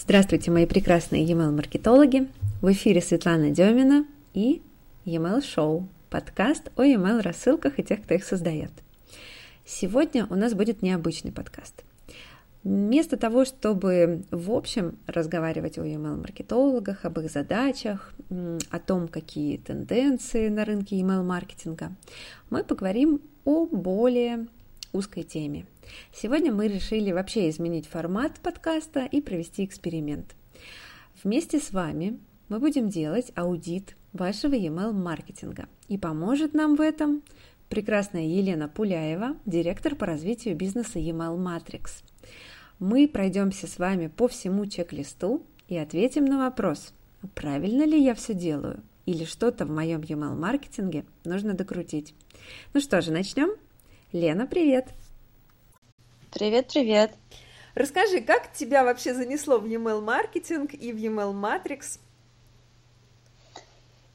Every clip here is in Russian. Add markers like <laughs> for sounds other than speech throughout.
Здравствуйте, мои прекрасные e-mail-маркетологи! В эфире Светлана Демина и e-mail шоу, подкаст о e-mail рассылках и тех, кто их создает. Сегодня у нас будет необычный подкаст. Вместо того, чтобы в общем разговаривать о email-маркетологах, об их задачах, о том, какие тенденции на рынке email-маркетинга, мы поговорим о более узкой теме. Сегодня мы решили вообще изменить формат подкаста и провести эксперимент. Вместе с вами мы будем делать аудит вашего email маркетинга. И поможет нам в этом прекрасная Елена Пуляева, директор по развитию бизнеса Email Matrix. Мы пройдемся с вами по всему чек-листу и ответим на вопрос, правильно ли я все делаю или что-то в моем email маркетинге нужно докрутить. Ну что же, начнем? Лена, привет! Привет, привет! Расскажи, как тебя вообще занесло в e-mail маркетинг и в e-mail Matrix?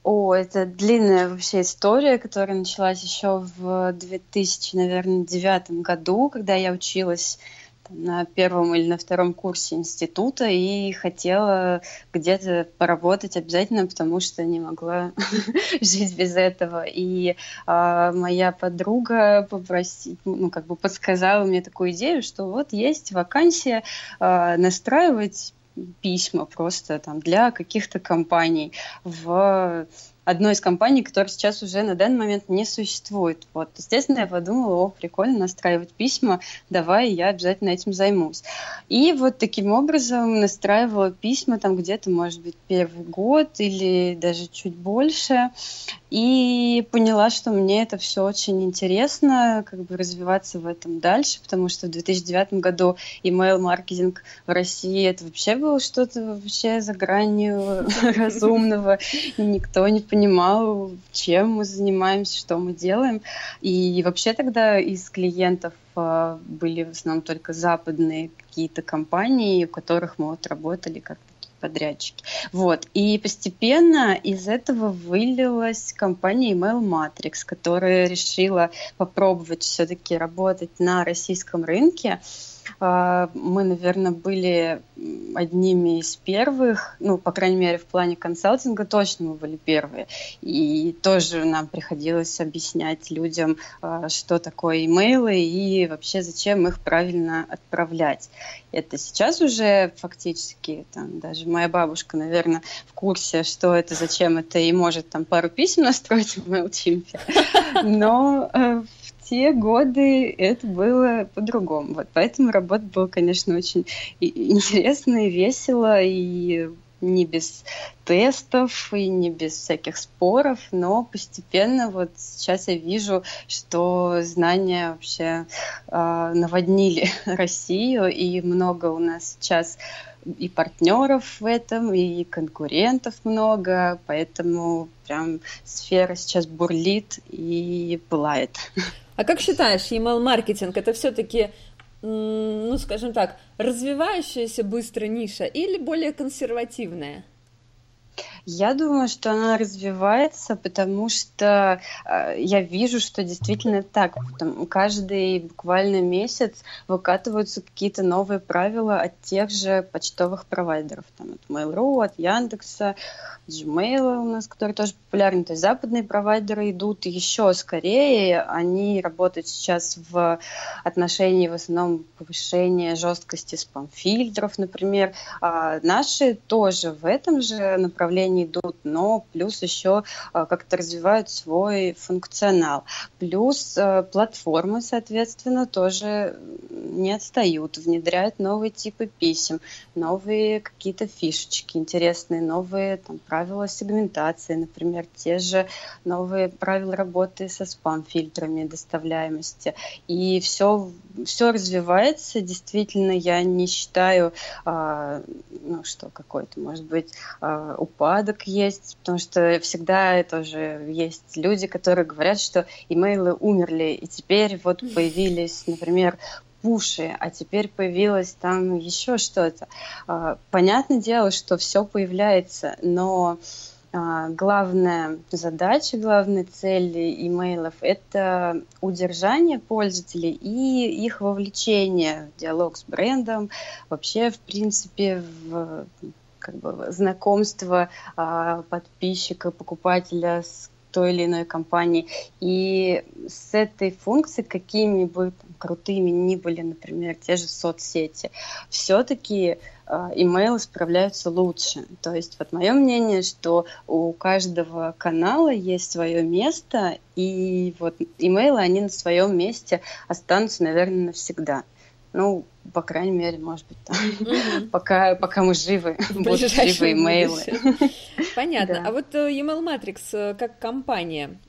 О, это длинная вообще история, которая началась еще в 2000, наверное, девятом году, когда я училась на первом или на втором курсе института и хотела где-то поработать обязательно, потому что не могла <laughs> жить без этого. И а, моя подруга попросила, ну, как бы подсказала мне такую идею, что вот есть вакансия а, настраивать письма просто там для каких-то компаний в одной из компаний, которая сейчас уже на данный момент не существует. Вот, естественно, я подумала, о, прикольно настраивать письма, давай я обязательно этим займусь. И вот таким образом настраивала письма там где-то, может быть, первый год или даже чуть больше. И поняла, что мне это все очень интересно, как бы развиваться в этом дальше, потому что в 2009 году email-маркетинг в России это вообще было что-то вообще за гранью <laughs> разумного, и никто не понимал, чем мы занимаемся, что мы делаем. И вообще тогда из клиентов а, были в основном только западные какие-то компании, у которых мы вот работали как подрядчики. Вот. И постепенно из этого вылилась компания Email Matrix, которая решила попробовать все-таки работать на российском рынке. А, мы, наверное, были одними из первых, ну, по крайней мере, в плане консалтинга точно мы были первые. И тоже нам приходилось объяснять людям, а, что такое имейлы и вообще зачем их правильно отправлять. Это сейчас уже фактически, там, даже моя бабушка, наверное, в курсе, что это, зачем это, и может там пару писем настроить в MailChimp. <laughs> Но э, те годы это было по-другому. Вот поэтому работа была, конечно, очень интересно и весело, и не без тестов и не без всяких споров, но постепенно вот сейчас я вижу, что знания вообще э, наводнили <laughs> Россию, и много у нас сейчас и партнеров в этом, и конкурентов много, поэтому прям сфера сейчас бурлит и пылает. А как считаешь, email-маркетинг это все-таки, ну, скажем так, развивающаяся быстро ниша или более консервативная? Я думаю, что она развивается, потому что э, я вижу, что действительно так. Там, каждый буквально месяц выкатываются какие-то новые правила от тех же почтовых провайдеров. Там, от Mail.ru, от Яндекса, Gmail у нас, который тоже популярен. То есть западные провайдеры идут еще скорее. Они работают сейчас в отношении в основном повышения жесткости спам-фильтров, например. А наши тоже в этом же направлении они идут, но плюс еще а, как-то развивают свой функционал. Плюс а, платформы, соответственно, тоже не отстают, внедряют новые типы писем, новые какие-то фишечки интересные, новые там, правила сегментации, например, те же новые правила работы со спам-фильтрами доставляемости. И все, все развивается. Действительно, я не считаю, а, ну что, какой-то, может быть, а, упад упадок есть, потому что всегда тоже есть люди, которые говорят, что имейлы умерли, и теперь вот появились, например, пуши, а теперь появилось там еще что-то. А, понятное дело, что все появляется, но а, главная задача, главная цель имейлов – это удержание пользователей и их вовлечение в диалог с брендом, вообще, в принципе, в как бы, знакомство а, подписчика, покупателя с той или иной компании. И с этой функцией, какими бы крутыми ни были, например, те же соцсети, все-таки а, имейлы справляются лучше. То есть вот мое мнение, что у каждого канала есть свое место, и вот имейлы, они на своем месте останутся, наверное, навсегда. Ну, по крайней мере, может быть, там, угу. <laughs> пока, пока мы живы, <laughs> будут живы имейлы. Понятно. Да. А вот э, Email Matrix э, как компания,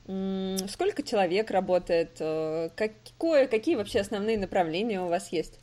сколько человек работает? Э, какое, какие вообще основные направления у вас есть?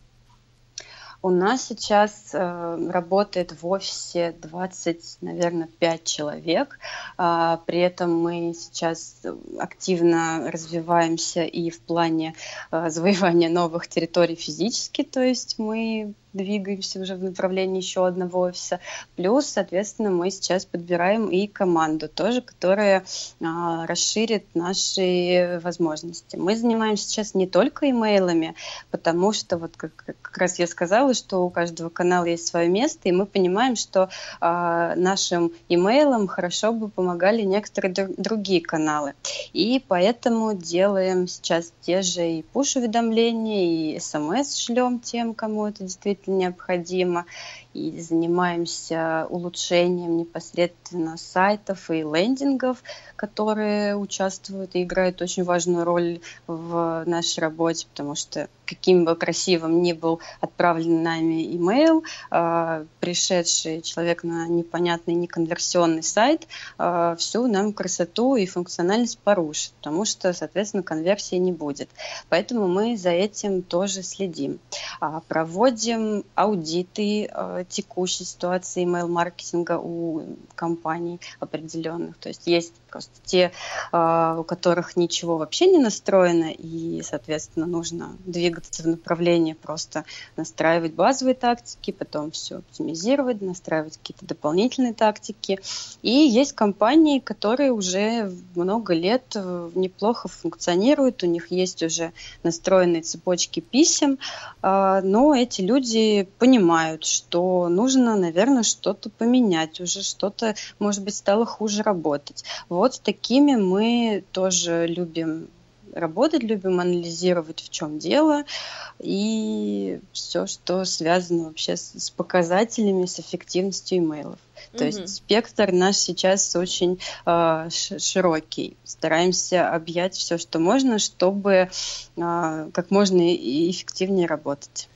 У нас сейчас э, работает в офисе 20, наверное, 5 человек. Э, при этом мы сейчас активно развиваемся и в плане э, <laughs> завоевания новых территорий физически, то есть мы двигаемся уже в направлении еще одного офиса. Плюс, соответственно, мы сейчас подбираем и команду тоже, которая а, расширит наши возможности. Мы занимаемся сейчас не только имейлами, потому что вот как, как раз я сказала, что у каждого канала есть свое место, и мы понимаем, что а, нашим имейлам хорошо бы помогали некоторые друг, другие каналы. И поэтому делаем сейчас те же и пуш-уведомления, и смс шлем тем, кому это действительно действительно необходимо, и занимаемся улучшением непосредственно сайтов и лендингов, которые участвуют и играют очень важную роль в нашей работе, потому что каким бы красивым ни был отправлен нами имейл, э, пришедший человек на непонятный, неконверсионный сайт, э, всю нам красоту и функциональность порушит, потому что, соответственно, конверсии не будет. Поэтому мы за этим тоже следим. А, проводим аудиты текущей ситуации email-маркетинга у компаний определенных. То есть есть просто те, а, у которых ничего вообще не настроено, и, соответственно, нужно двигаться в направлении просто настраивать базовые тактики, потом все оптимизировать, настраивать какие-то дополнительные тактики. И есть компании, которые уже много лет э, неплохо функционируют, у них есть уже настроенные цепочки писем, а, но эти люди понимают, что нужно, наверное, что-то поменять, уже что-то, может быть, стало хуже работать. С такими мы тоже любим работать, любим анализировать, в чем дело, и все, что связано вообще с, с показателями, с эффективностью имейлов. То mm есть спектр наш сейчас очень э, широкий. Стараемся объять все, что можно, чтобы э, как можно эффективнее работать.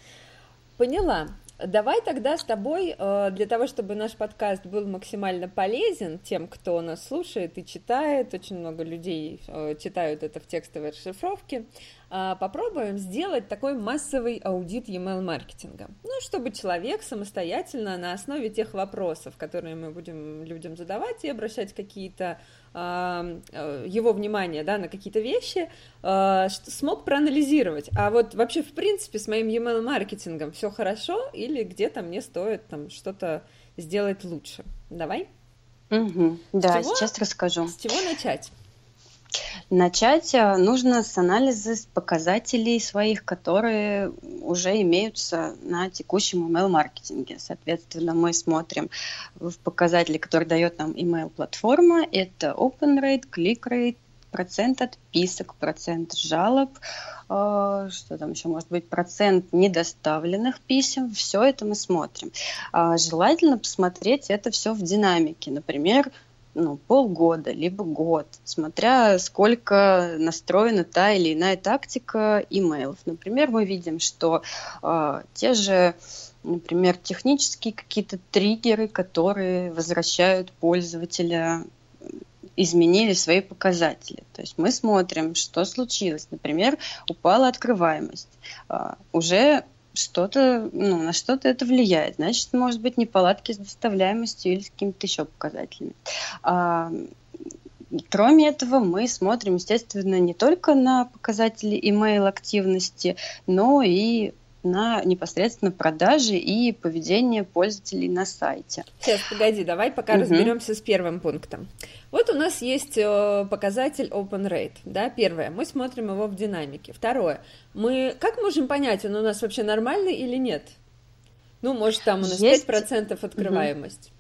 Поняла. Давай тогда с тобой, э, для того, чтобы наш подкаст был максимально полезен тем, кто нас слушает и читает, очень много людей э, читают это в текстовой расшифровке, попробуем сделать такой массовый аудит e-mail маркетинга. Ну, чтобы человек самостоятельно на основе тех вопросов, которые мы будем людям задавать и обращать какие-то Э, его внимание да, на какие-то вещи, э, смог проанализировать. А вот вообще, в принципе, с моим email маркетингом все хорошо или где-то мне стоит там что-то сделать лучше? Давай. Угу. Да, чего, сейчас расскажу. С чего начать? Начать э, нужно с анализа показателей своих, которые уже имеются на текущем email-маркетинге. Соответственно, мы смотрим в показатели, которые дает нам email-платформа. Это open rate, click rate, процент отписок, процент жалоб, э, что там еще может быть, процент недоставленных писем, все это мы смотрим. А желательно посмотреть это все в динамике. Например, ну, полгода, либо год, смотря сколько настроена та или иная тактика имейлов. Например, мы видим, что э, те же например, технические какие-то триггеры, которые возвращают пользователя изменили свои показатели. То есть мы смотрим, что случилось. Например, упала открываемость. А, уже что-то, ну, на что-то это влияет. Значит, может быть неполадки с доставляемостью или с какими-то еще показателями. А, Кроме этого, мы смотрим, естественно, не только на показатели email активности, но и на непосредственно продажи и поведение пользователей на сайте. Сейчас, погоди, давай пока угу. разберемся с первым пунктом. Вот у нас есть э, показатель open rate, да, первое, мы смотрим его в динамике. Второе, мы как можем понять, он у нас вообще нормальный или нет? Ну, может, там у нас есть... 5% открываемость.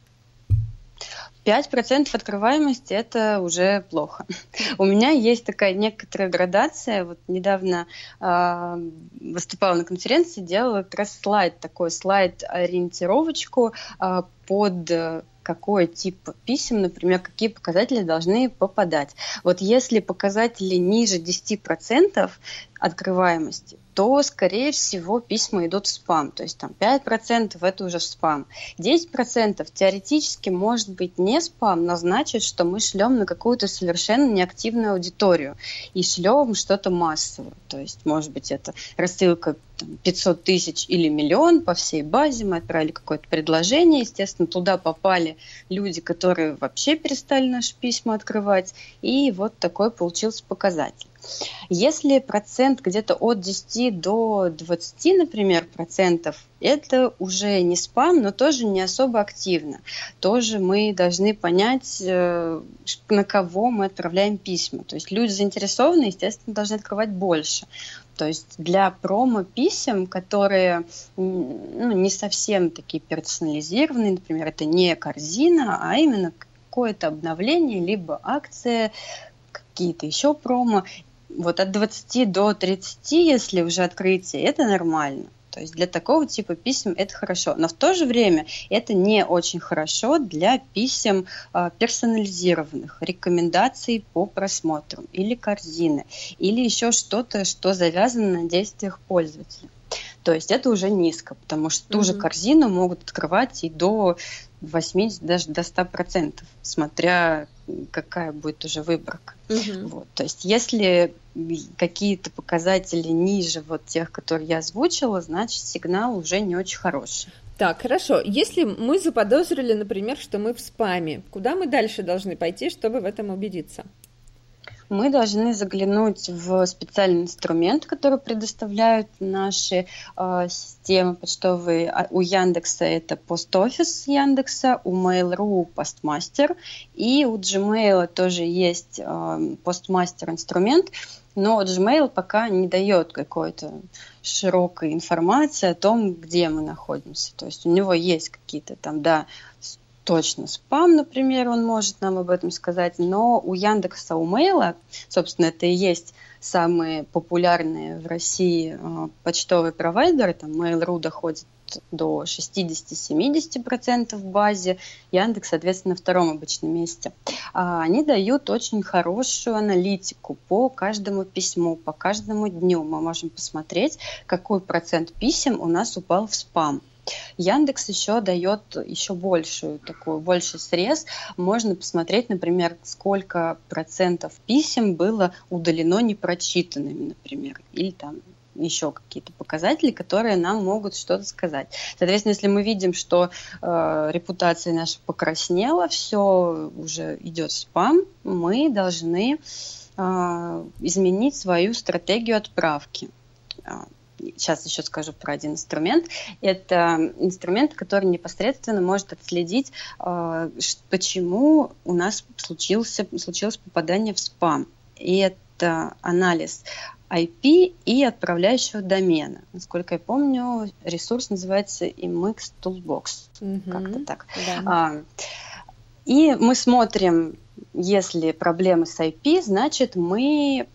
5% открываемости – это уже плохо. <laughs> У меня есть такая некоторая градация. Вот недавно э, выступала на конференции, делала как раз слайд, такой слайд-ориентировочку э, под какой тип писем, например, какие показатели должны попадать. Вот если показатели ниже 10% открываемости, то, скорее всего, письма идут в спам. То есть там 5% это уже в спам. 10% теоретически может быть не спам, но значит, что мы шлем на какую-то совершенно неактивную аудиторию и шлем что-то массовое. То есть, может быть, это рассылка 500 тысяч или миллион по всей базе, мы отправили какое-то предложение, естественно, туда попали люди, которые вообще перестали наши письма открывать, и вот такой получился показатель. Если процент где-то от 10 до 20, например, процентов, это уже не спам, но тоже не особо активно. Тоже мы должны понять, э, на кого мы отправляем письма. То есть люди заинтересованы, естественно, должны открывать больше. То есть для промо-писем, которые ну, не совсем такие персонализированные, например, это не корзина, а именно какое-то обновление, либо акция, какие-то еще промо. Вот от 20 до 30, если уже открытие, это нормально. То есть для такого типа писем это хорошо. Но в то же время это не очень хорошо для писем э, персонализированных, рекомендаций по просмотру или корзины, или еще что-то, что завязано на действиях пользователя. То есть это уже низко, потому что ту mm-hmm. же корзину могут открывать и до 80, даже до 100%, смотря какая будет уже выборка. Угу. Вот. То есть если какие-то показатели ниже вот тех, которые я озвучила, значит сигнал уже не очень хороший. Так, хорошо. Если мы заподозрили, например, что мы в спаме, куда мы дальше должны пойти, чтобы в этом убедиться? Мы должны заглянуть в специальный инструмент, который предоставляют наши э, системы почтовые. А, у Яндекса это пост-офис Яндекса, у Mail.ru постмастер, и у Gmail тоже есть э, инструмент, но Gmail пока не дает какой-то широкой информации о том, где мы находимся. То есть у него есть какие-то там, да, точно спам, например, он может нам об этом сказать, но у Яндекса, у Мейла, собственно, это и есть самые популярные в России э, почтовые провайдеры, там Mail.ru доходит до 60-70% в базе, Яндекс, соответственно, на втором обычном месте. А они дают очень хорошую аналитику по каждому письму, по каждому дню. Мы можем посмотреть, какой процент писем у нас упал в спам. Яндекс еще дает еще большую такую больший срез. Можно посмотреть, например, сколько процентов писем было удалено непрочитанными, например, или там еще какие-то показатели, которые нам могут что-то сказать. Соответственно, если мы видим, что э, репутация наша покраснела, все уже идет спам, мы должны э, изменить свою стратегию отправки сейчас еще скажу про один инструмент. Это инструмент, который непосредственно может отследить, э, почему у нас случился, случилось попадание в спам. И это анализ IP и отправляющего домена. Насколько я помню, ресурс называется Imix Toolbox. Угу, Как-то так. Да. А, и мы смотрим если проблемы с IP, значит мы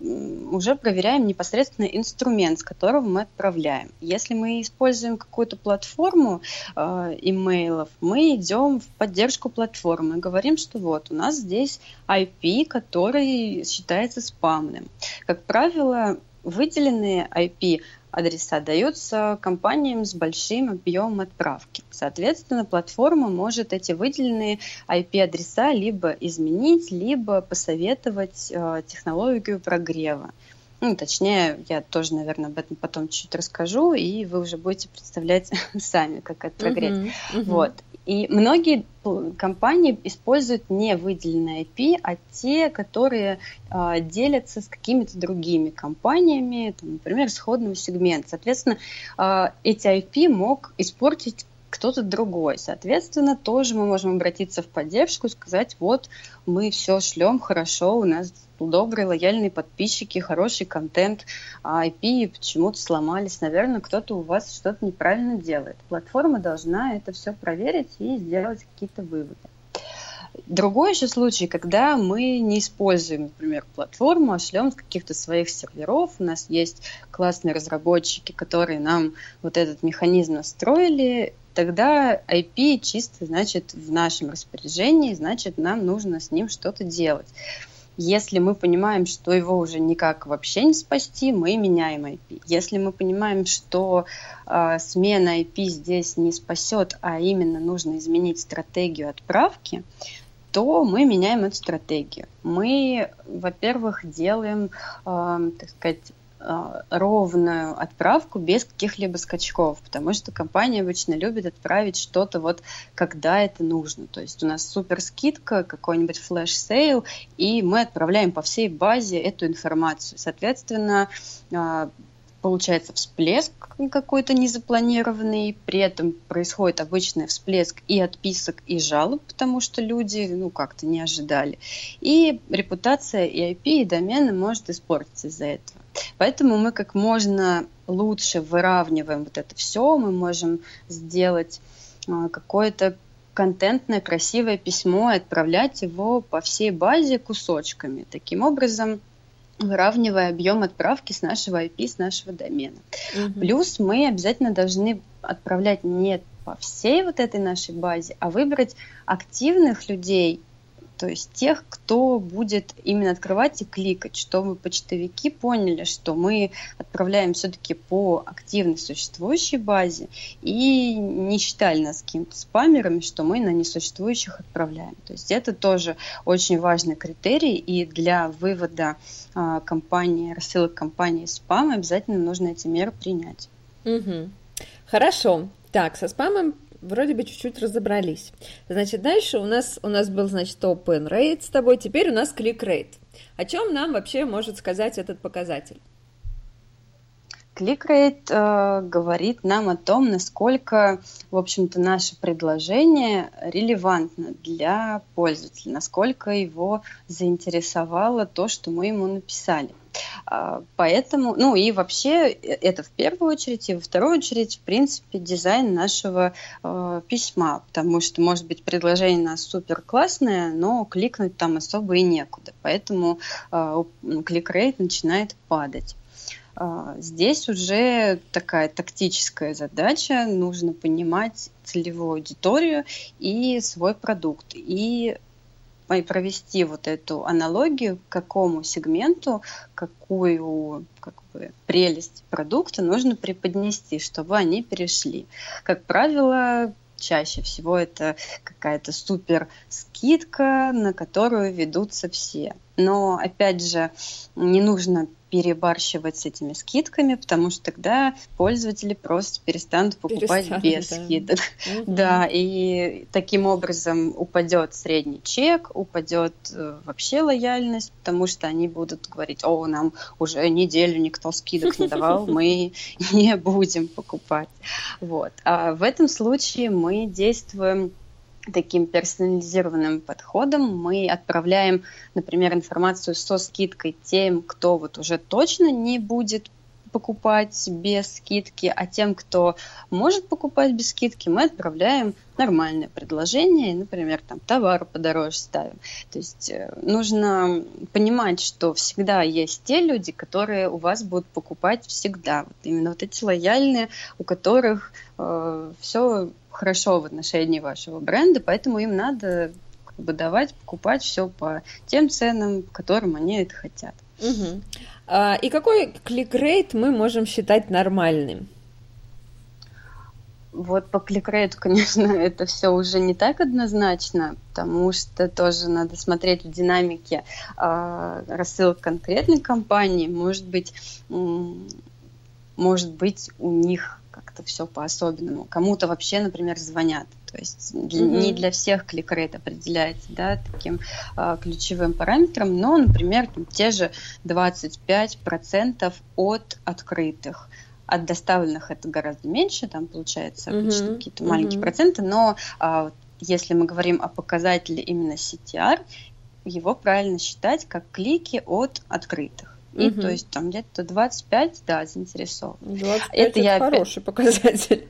уже проверяем непосредственно инструмент, с которого мы отправляем. Если мы используем какую-то платформу э, имейлов, мы идем в поддержку платформы, говорим, что вот у нас здесь IP, который считается спамным. Как правило, выделенные IP адреса даются компаниям с большим объемом отправки. Соответственно, платформа может эти выделенные IP-адреса либо изменить, либо посоветовать э, технологию прогрева. Ну, точнее, я тоже, наверное, об этом потом чуть-чуть расскажу, и вы уже будете представлять <laughs> сами, как это прогреть. Uh-huh, uh-huh. Вот. И многие компании используют не выделенные IP, а те, которые э, делятся с какими-то другими компаниями, там, например, сходного сегмента. Соответственно, э, эти IP мог испортить кто-то другой. Соответственно, тоже мы можем обратиться в поддержку и сказать, вот мы все шлем хорошо, у нас добрые, лояльные подписчики, хороший контент, а IP почему-то сломались. Наверное, кто-то у вас что-то неправильно делает. Платформа должна это все проверить и сделать какие-то выводы. Другой еще случай, когда мы не используем, например, платформу, а шлем с каких-то своих серверов. У нас есть классные разработчики, которые нам вот этот механизм настроили, тогда IP чисто, значит, в нашем распоряжении, значит, нам нужно с ним что-то делать. Если мы понимаем, что его уже никак вообще не спасти, мы меняем IP. Если мы понимаем, что э, смена IP здесь не спасет, а именно нужно изменить стратегию отправки, то мы меняем эту стратегию. Мы, во-первых, делаем, э, так сказать, ровную отправку без каких-либо скачков, потому что компания обычно любит отправить что-то вот когда это нужно. То есть у нас супер скидка, какой-нибудь flash sale, и мы отправляем по всей базе эту информацию. Соответственно, а, получается всплеск какой-то незапланированный, при этом происходит обычный всплеск и отписок, и жалоб, потому что люди, ну, как-то не ожидали. И репутация и IP, и домена может испортиться из-за этого. Поэтому мы как можно лучше выравниваем вот это все, мы можем сделать а, какое-то контентное, красивое письмо и отправлять его по всей базе кусочками. Таким образом, выравнивая объем отправки с нашего IP, с нашего домена. Угу. Плюс мы обязательно должны отправлять не по всей вот этой нашей базе, а выбрать активных людей, то есть тех, кто будет именно открывать и кликать, чтобы почтовики поняли, что мы отправляем все-таки по активно существующей базе и не считали нас какими-то спамерами, что мы на несуществующих отправляем. То есть это тоже очень важный критерий, и для вывода а, компании, рассылок компании спам обязательно нужно эти меры принять. Угу. Хорошо. Так, со спамом вроде бы чуть-чуть разобрались. Значит, дальше у нас, у нас был, значит, open rate с тобой, теперь у нас click rate. О чем нам вообще может сказать этот показатель? Clickrate э, говорит нам о том, насколько, в общем-то, наше предложение релевантно для пользователя, насколько его заинтересовало то, что мы ему написали. А, поэтому, ну и вообще э, это в первую очередь, и во вторую очередь, в принципе, дизайн нашего э, письма, потому что, может быть, предложение у нас супер классное, но кликнуть там особо и некуда, поэтому э, клик-рейт начинает падать. А, здесь уже такая тактическая задача, нужно понимать целевую аудиторию и свой продукт, и провести вот эту аналогию, к какому сегменту, какую как бы, прелесть продукта нужно преподнести, чтобы они перешли. Как правило, чаще всего это какая-то супер скидка, на которую ведутся все. Но, опять же, не нужно перебарщивать с этими скидками, потому что тогда пользователи просто перестанут покупать перестанут, без да. скидок. Угу. Да, и таким образом упадет средний чек, упадет э, вообще лояльность, потому что они будут говорить, о, нам уже неделю никто скидок не давал, мы <laughs> не будем покупать. Вот. А в этом случае мы действуем таким персонализированным подходом мы отправляем, например, информацию со скидкой тем, кто вот уже точно не будет покупать без скидки, а тем, кто может покупать без скидки, мы отправляем нормальное предложение, например, там товар подороже ставим. То есть э, нужно понимать, что всегда есть те люди, которые у вас будут покупать всегда. Вот именно вот эти лояльные, у которых э, все хорошо в отношении вашего бренда, поэтому им надо как бы давать, покупать все по тем ценам, которым они это хотят. Угу. А, и какой кликрейт мы можем считать нормальным? Вот по кликрейту, конечно, <laughs> это все уже не так однозначно, потому что тоже надо смотреть в динамике э, рассылок конкретной компании. Может быть, может быть, у них как-то все по-особенному. Кому-то вообще, например, звонят. То есть mm-hmm. не для всех кликрейт определяется да, таким а, ключевым параметром, но, например, там, те же 25% от открытых от доставленных это гораздо меньше, там получается mm-hmm. какие-то маленькие mm-hmm. проценты, но а, если мы говорим о показателе именно CTR, его правильно считать как клики от открытых. И угу. то есть там где-то 25, да, заинтересован. 25 это, это я хороший опять... показатель.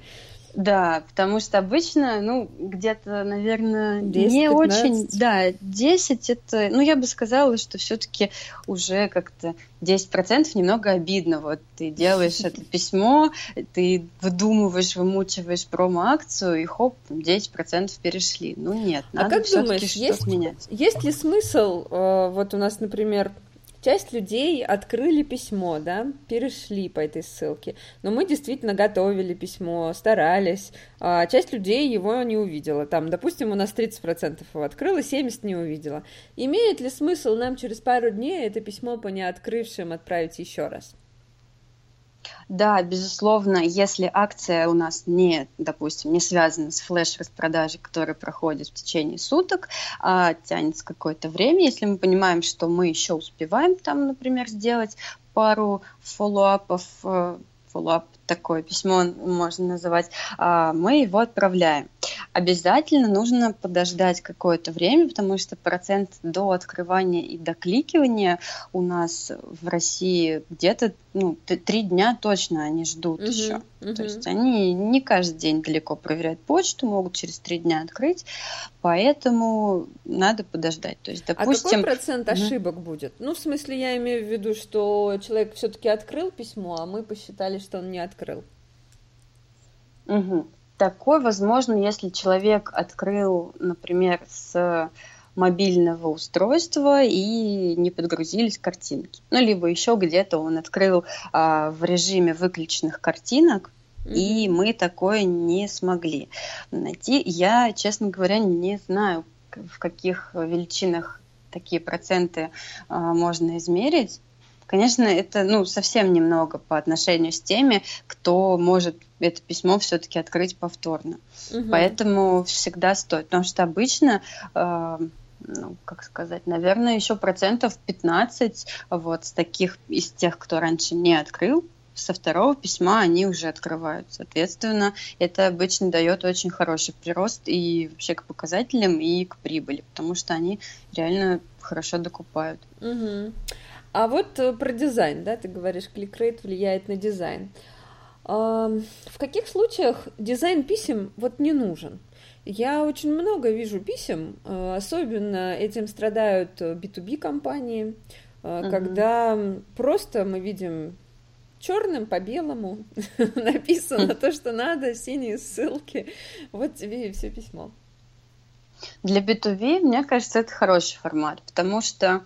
Да, потому что обычно, ну, где-то, наверное, 10, не 15. очень... Да, 10 это... Ну, я бы сказала, что все таки уже как-то 10% немного обидно. Вот ты делаешь <laughs> это письмо, ты выдумываешь, вымучиваешь промо-акцию, и хоп, 10% перешли. Ну, нет, а надо а как думаешь, есть, менять. есть ли смысл, э, вот у нас, например, Часть людей открыли письмо, да, перешли по этой ссылке, но мы действительно готовили письмо, старались, а часть людей его не увидела. Там, допустим, у нас 30% его открыло, 70% не увидела. Имеет ли смысл нам через пару дней это письмо по неоткрывшим отправить еще раз? Да, безусловно, если акция у нас не, допустим, не связана с флеш-распродажей, которая проходит в течение суток, а тянется какое-то время, если мы понимаем, что мы еще успеваем там, например, сделать пару follow-up ов, э, follow-up такое письмо можно называть, а, мы его отправляем. Обязательно нужно подождать какое-то время, потому что процент до открывания и докликивания у нас в России где-то ну, три дня точно они ждут угу, еще. Угу. То есть они не каждый день далеко проверяют почту, могут через три дня открыть, поэтому надо подождать. То есть, допустим, а какой процент ошибок угу. будет? Ну, в смысле, я имею в виду, что человек все-таки открыл письмо, а мы посчитали, что он не открыл. Угу. Такой возможно, если человек открыл, например, с мобильного устройства и не подгрузились картинки. Ну, либо еще где-то он открыл а, в режиме выключенных картинок, mm-hmm. и мы такое не смогли найти. Я, честно говоря, не знаю, в каких величинах такие проценты а, можно измерить. Конечно, это ну, совсем немного по отношению с теми, кто может это письмо все-таки открыть повторно. Угу. Поэтому всегда стоит. Потому что обычно э, ну, как сказать, наверное, еще процентов 15 вот с таких, из тех, кто раньше не открыл, со второго письма они уже открывают. Соответственно, это обычно дает очень хороший прирост и вообще к показателям, и к прибыли, потому что они реально хорошо докупают. Угу. А вот э, про дизайн, да, ты говоришь, кликрейт влияет на дизайн. В каких случаях дизайн писем вот не нужен? Я очень много вижу писем, э, особенно этим страдают B2B компании, угу. когда просто мы видим черным по белому <laughs> написано то, что надо, синие ссылки. Вот тебе и все письмо. Для B2B, мне кажется, это хороший формат, потому что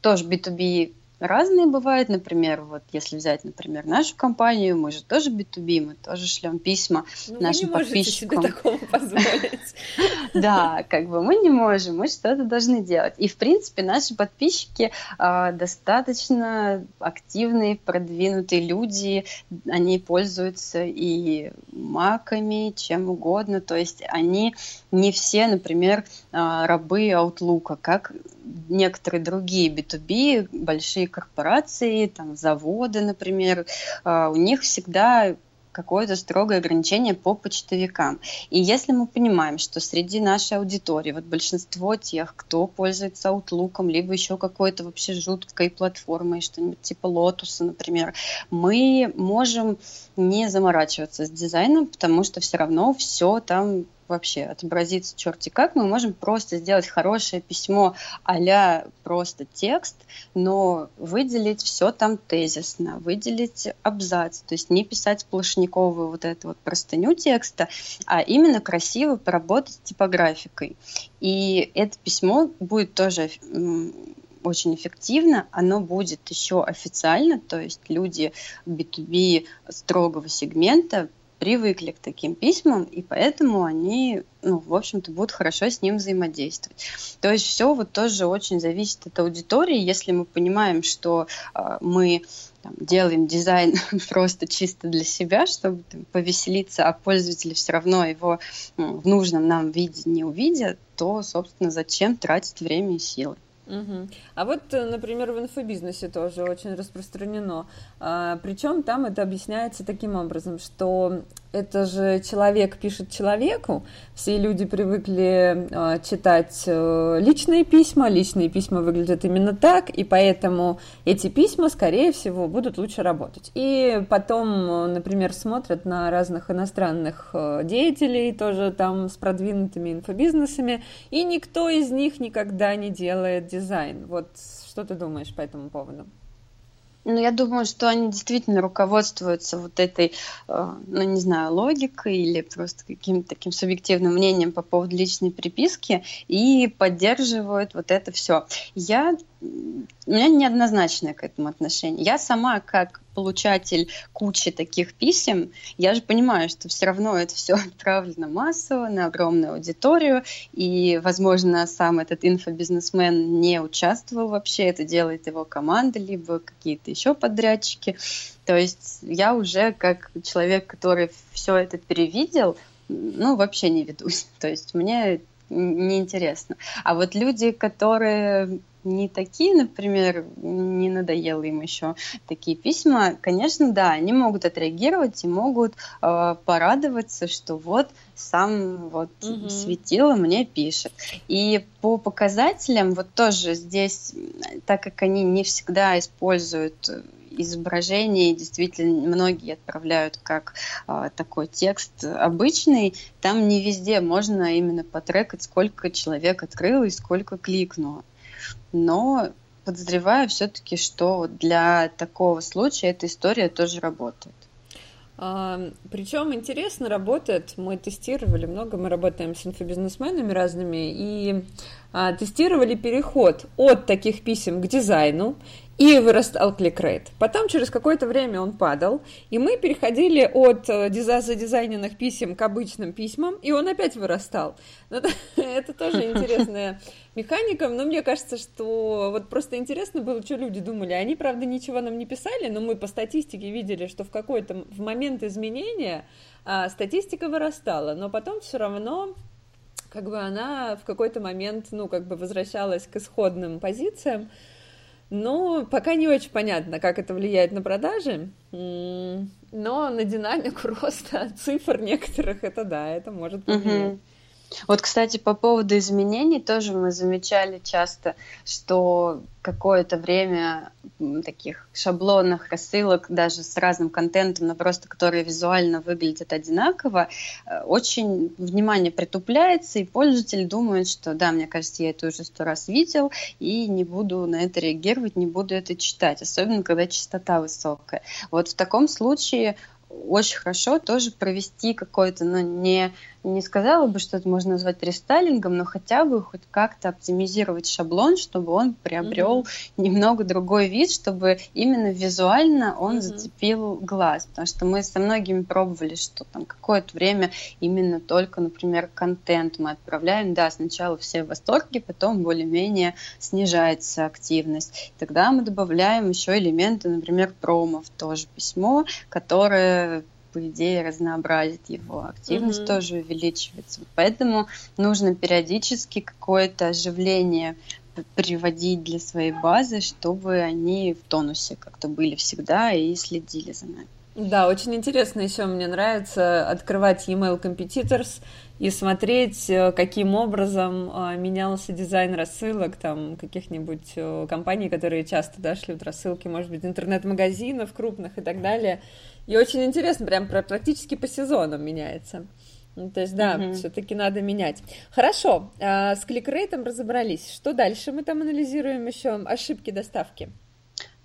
тоже B2B разные бывают. Например, вот если взять, например, нашу компанию, мы же тоже B2B, мы тоже шлем письма ну, нашим вы не подписчикам. Себе такого позволить. <laughs> Да, как бы мы не можем, мы что-то должны делать. И, в принципе, наши подписчики а, достаточно активные, продвинутые люди, они пользуются и маками, чем угодно, то есть они не все, например, а, рабы Outlook, как некоторые другие B2B, большие корпорации, там, заводы, например, а, у них всегда какое-то строгое ограничение по почтовикам. И если мы понимаем, что среди нашей аудитории вот большинство тех, кто пользуется Outlook, либо еще какой-то вообще жуткой платформой, что-нибудь типа Lotus, например, мы можем не заморачиваться с дизайном, потому что все равно все там вообще отобразится черти как. Мы можем просто сделать хорошее письмо а просто текст, но выделить все там тезисно, выделить абзац, то есть не писать сплошниковую вот эту вот простыню текста, а именно красиво поработать с типографикой. И это письмо будет тоже очень эффективно, оно будет еще официально, то есть люди B2B строгого сегмента привыкли к таким письмам, и поэтому они, ну, в общем-то, будут хорошо с ним взаимодействовать. То есть все вот тоже очень зависит от аудитории. Если мы понимаем, что э, мы там, делаем дизайн <laughs> просто чисто для себя, чтобы там, повеселиться, а пользователи все равно его ну, в нужном нам виде не увидят, то, собственно, зачем тратить время и силы? Угу. А вот, э, например, в инфобизнесе тоже очень распространено. А, причем там это объясняется таким образом, что это же человек пишет человеку. Все люди привыкли э, читать э, личные письма, личные письма выглядят именно так, и поэтому эти письма, скорее всего, будут лучше работать. И потом, например, смотрят на разных иностранных э, деятелей, тоже там с продвинутыми инфобизнесами, и никто из них никогда не делает дизайн. Вот что ты думаешь по этому поводу? Ну, я думаю, что они действительно руководствуются вот этой, э, ну, не знаю, логикой или просто каким-то таким субъективным мнением по поводу личной приписки и поддерживают вот это все. Я у меня неоднозначное к этому отношение. Я сама, как получатель кучи таких писем, я же понимаю, что все равно это все <laughs> отправлено массово на огромную аудиторию, и, возможно, сам этот инфобизнесмен не участвовал вообще, это делает его команда, либо какие-то еще подрядчики. То есть я уже как человек, который все это перевидел, ну, вообще не ведусь. <laughs> То есть мне неинтересно. А вот люди, которые не такие, например, не надоело им еще такие письма, конечно, да, они могут отреагировать и могут э, порадоваться, что вот сам вот угу. светило мне пишет. И по показателям вот тоже здесь, так как они не всегда используют изображение, действительно многие отправляют как э, такой текст обычный, там не везде можно именно потрекать, сколько человек открыл и сколько кликнуло но подозреваю все-таки, что для такого случая эта история тоже работает. А, причем интересно работает, мы тестировали много, мы работаем с инфобизнесменами разными, и а, тестировали переход от таких писем к дизайну, и вырастал кликрейт. Потом через какое-то время он падал, и мы переходили от э, задизайненных писем к обычным письмам, и он опять вырастал. Это, <laughs> это тоже интересная механика, но мне кажется, что вот просто интересно было, что люди думали. Они, правда, ничего нам не писали, но мы по статистике видели, что в какой-то в момент изменения а, статистика вырастала, но потом все равно как бы она в какой-то момент, ну, как бы возвращалась к исходным позициям, но пока не очень понятно, как это влияет на продажи, но на динамику <laughs> роста цифр некоторых это да, это может повлиять. Угу. Вот, кстати, по поводу изменений тоже мы замечали часто, что какое-то время таких шаблонных рассылок даже с разным контентом, но просто которые визуально выглядят одинаково, э, очень внимание притупляется, и пользователь думает, что да, мне кажется, я это уже сто раз видел, и не буду на это реагировать, не буду это читать, особенно когда частота высокая. Вот в таком случае очень хорошо тоже провести какой-то, ну, не не сказала бы, что это можно назвать рестайлингом, но хотя бы хоть как-то оптимизировать шаблон, чтобы он приобрел mm-hmm. немного другой вид, чтобы именно визуально он mm-hmm. зацепил глаз. Потому что мы со многими пробовали, что там какое-то время именно только, например, контент мы отправляем. Да, сначала все в восторге, потом более-менее снижается активность. Тогда мы добавляем еще элементы, например, промо в то же письмо, которое по идее, разнообразит его. Активность mm-hmm. тоже увеличивается. Поэтому нужно периодически какое-то оживление приводить для своей базы, чтобы они в тонусе как-то были всегда и следили за нами. Да, очень интересно еще мне нравится открывать e-mail Competitors и смотреть, э, каким образом э, менялся дизайн рассылок там каких-нибудь э, компаний, которые часто да, шлют рассылки, может быть, интернет-магазинов крупных и так далее. И очень интересно, прям практически по сезонам меняется. Ну, то есть, да, mm-hmm. все-таки надо менять. Хорошо, а, с кликрейтом разобрались. Что дальше мы там анализируем еще? Ошибки доставки.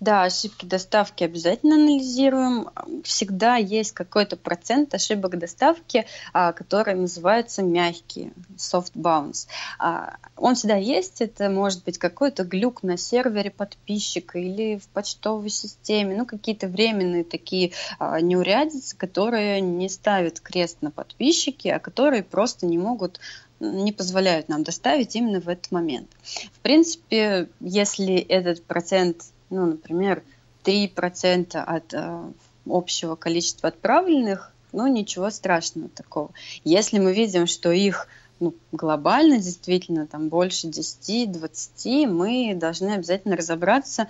Да, ошибки доставки обязательно анализируем. Всегда есть какой-то процент ошибок доставки, а, которые называются мягкие, soft bounce. А, он всегда есть, это может быть какой-то глюк на сервере подписчика или в почтовой системе, ну какие-то временные такие а, неурядицы, которые не ставят крест на подписчике, а которые просто не могут не позволяют нам доставить именно в этот момент. В принципе, если этот процент ну, например, 3% от э, общего количества отправленных, ну, ничего страшного такого. Если мы видим, что их ну, глобально действительно там больше 10-20, мы должны обязательно разобраться,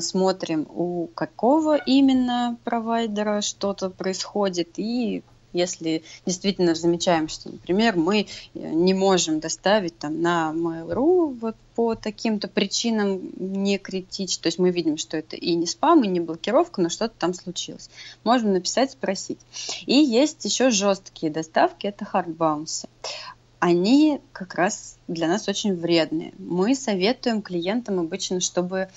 смотрим, у какого именно провайдера что-то происходит и если действительно замечаем, что, например, мы э, не можем доставить там на Mail.ru вот по таким-то причинам не критично, то есть мы видим, что это и не спам, и не блокировка, но что-то там случилось. Можем написать, спросить. И есть еще жесткие доставки, это хардбаунсы они как раз для нас очень вредные. Мы советуем клиентам обычно, чтобы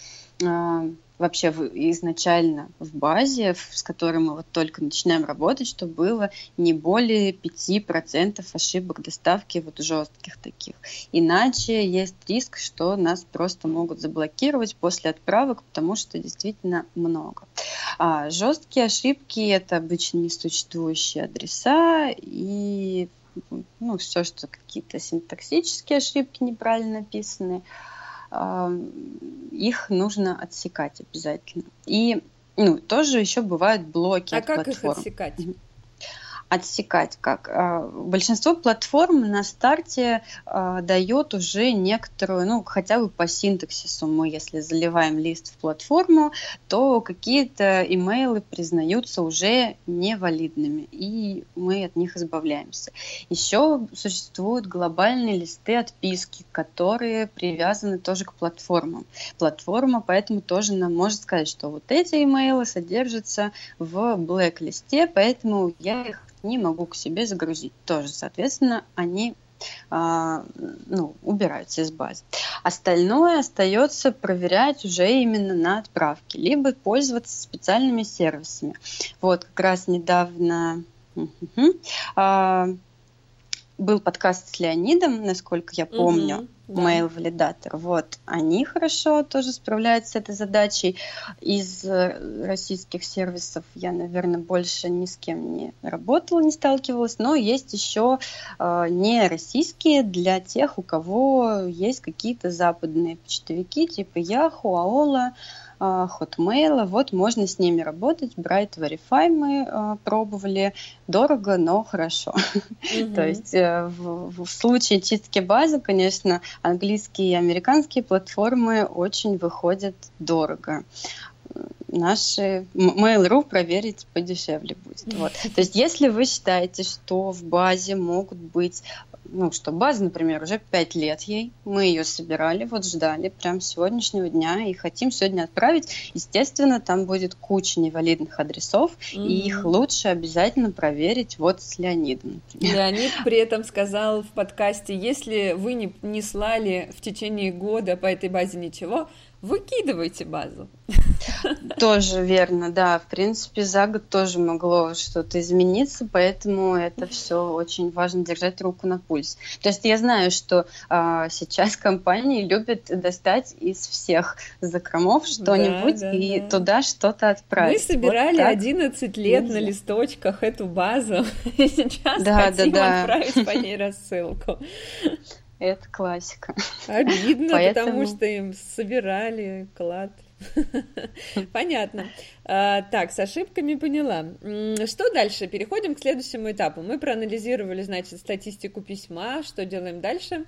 а, вообще в, изначально в базе, с которой мы вот только начинаем работать, чтобы было не более 5% ошибок доставки вот жестких таких. Иначе есть риск, что нас просто могут заблокировать после отправок, потому что действительно много. А жесткие ошибки это обычно несуществующие адреса и ну, все, что какие-то синтаксические ошибки неправильно написаны их нужно отсекать обязательно. И ну, тоже еще бывают блоки. А как платформ. их отсекать? Отсекать как. А, большинство платформ на старте а, дает уже некоторую, ну, хотя бы по синтаксису мы, если заливаем лист в платформу, то какие-то имейлы признаются уже невалидными, и мы от них избавляемся. Еще существуют глобальные листы отписки, которые привязаны тоже к платформам. Платформа поэтому тоже нам может сказать, что вот эти имейлы содержатся в блэк-листе, поэтому я их не могу к себе загрузить. Тоже, соответственно, они а, ну, убираются из базы. Остальное остается проверять уже именно на отправке, либо пользоваться специальными сервисами. Вот как раз недавно был подкаст с Леонидом, насколько я помню. Угу да. mail валидатор. Вот, они хорошо тоже справляются с этой задачей. Из э, российских сервисов я, наверное, больше ни с кем не работала, не сталкивалась, но есть еще э, не российские для тех, у кого есть какие-то западные почтовики типа Yahoo, Aola, Hotmail. Вот можно с ними работать. Bright Verify мы э, пробовали. Дорого, но хорошо. Mm-hmm. <laughs> То есть э, в, в случае чистки базы, конечно, английские и американские платформы очень выходят дорого наши Mail.ru проверить подешевле будет. Вот. <laughs> То есть, если вы считаете, что в базе могут быть ну, что база, например, уже пять лет ей, мы ее собирали, вот ждали прям сегодняшнего дня и хотим сегодня отправить. Естественно, там будет куча невалидных адресов, mm-hmm. и их лучше обязательно проверить вот с Леонидом. Например. Леонид при этом сказал в подкасте, если вы не, не слали в течение года по этой базе ничего, выкидывайте базу. Тоже верно, да. В принципе, за год тоже могло что-то измениться, поэтому это все очень важно держать руку на пульс. То есть я знаю, что а, сейчас компании любят достать из всех закромов что-нибудь да, да, и да. туда что-то отправить. Мы собирали вот 11 лет нельзя. на листочках эту базу, <laughs> и сейчас да, хотим да, да. отправить по <laughs> ней рассылку. Это классика. Обидно, Поэтому... потому что им собирали клад. <laughs> Понятно. А, так, с ошибками поняла. Что дальше? Переходим к следующему этапу. Мы проанализировали, значит, статистику письма. Что делаем дальше?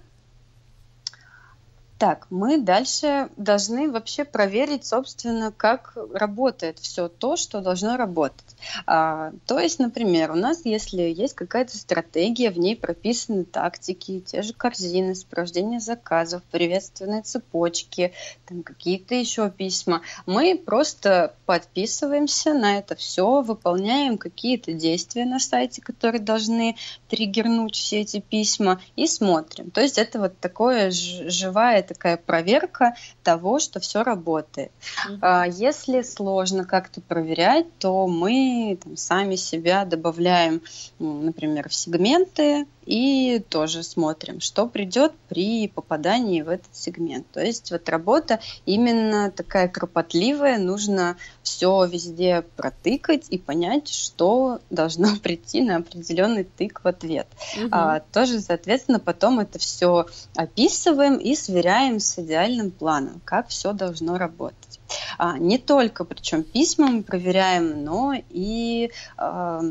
Так, мы дальше должны вообще проверить, собственно, как работает все то, что должно работать. А, то есть, например, у нас, если есть какая-то стратегия, в ней прописаны тактики, те же корзины, сопровождение заказов, приветственные цепочки, там какие-то еще письма, мы просто подписываемся на это все, выполняем какие-то действия на сайте, которые должны триггернуть все эти письма и смотрим. То есть это вот такое живая такая проверка того, что все работает. Mm-hmm. Если сложно как-то проверять, то мы там, сами себя добавляем, например, в сегменты и тоже смотрим, что придет при попадании в этот сегмент. То есть вот работа именно такая кропотливая, нужно все везде протыкать и понять, что должно <laughs> прийти на определенный тык в ответ. Угу. А, тоже, соответственно, потом это все описываем и сверяем с идеальным планом, как все должно работать. А, не только, причем письма мы проверяем, но и а,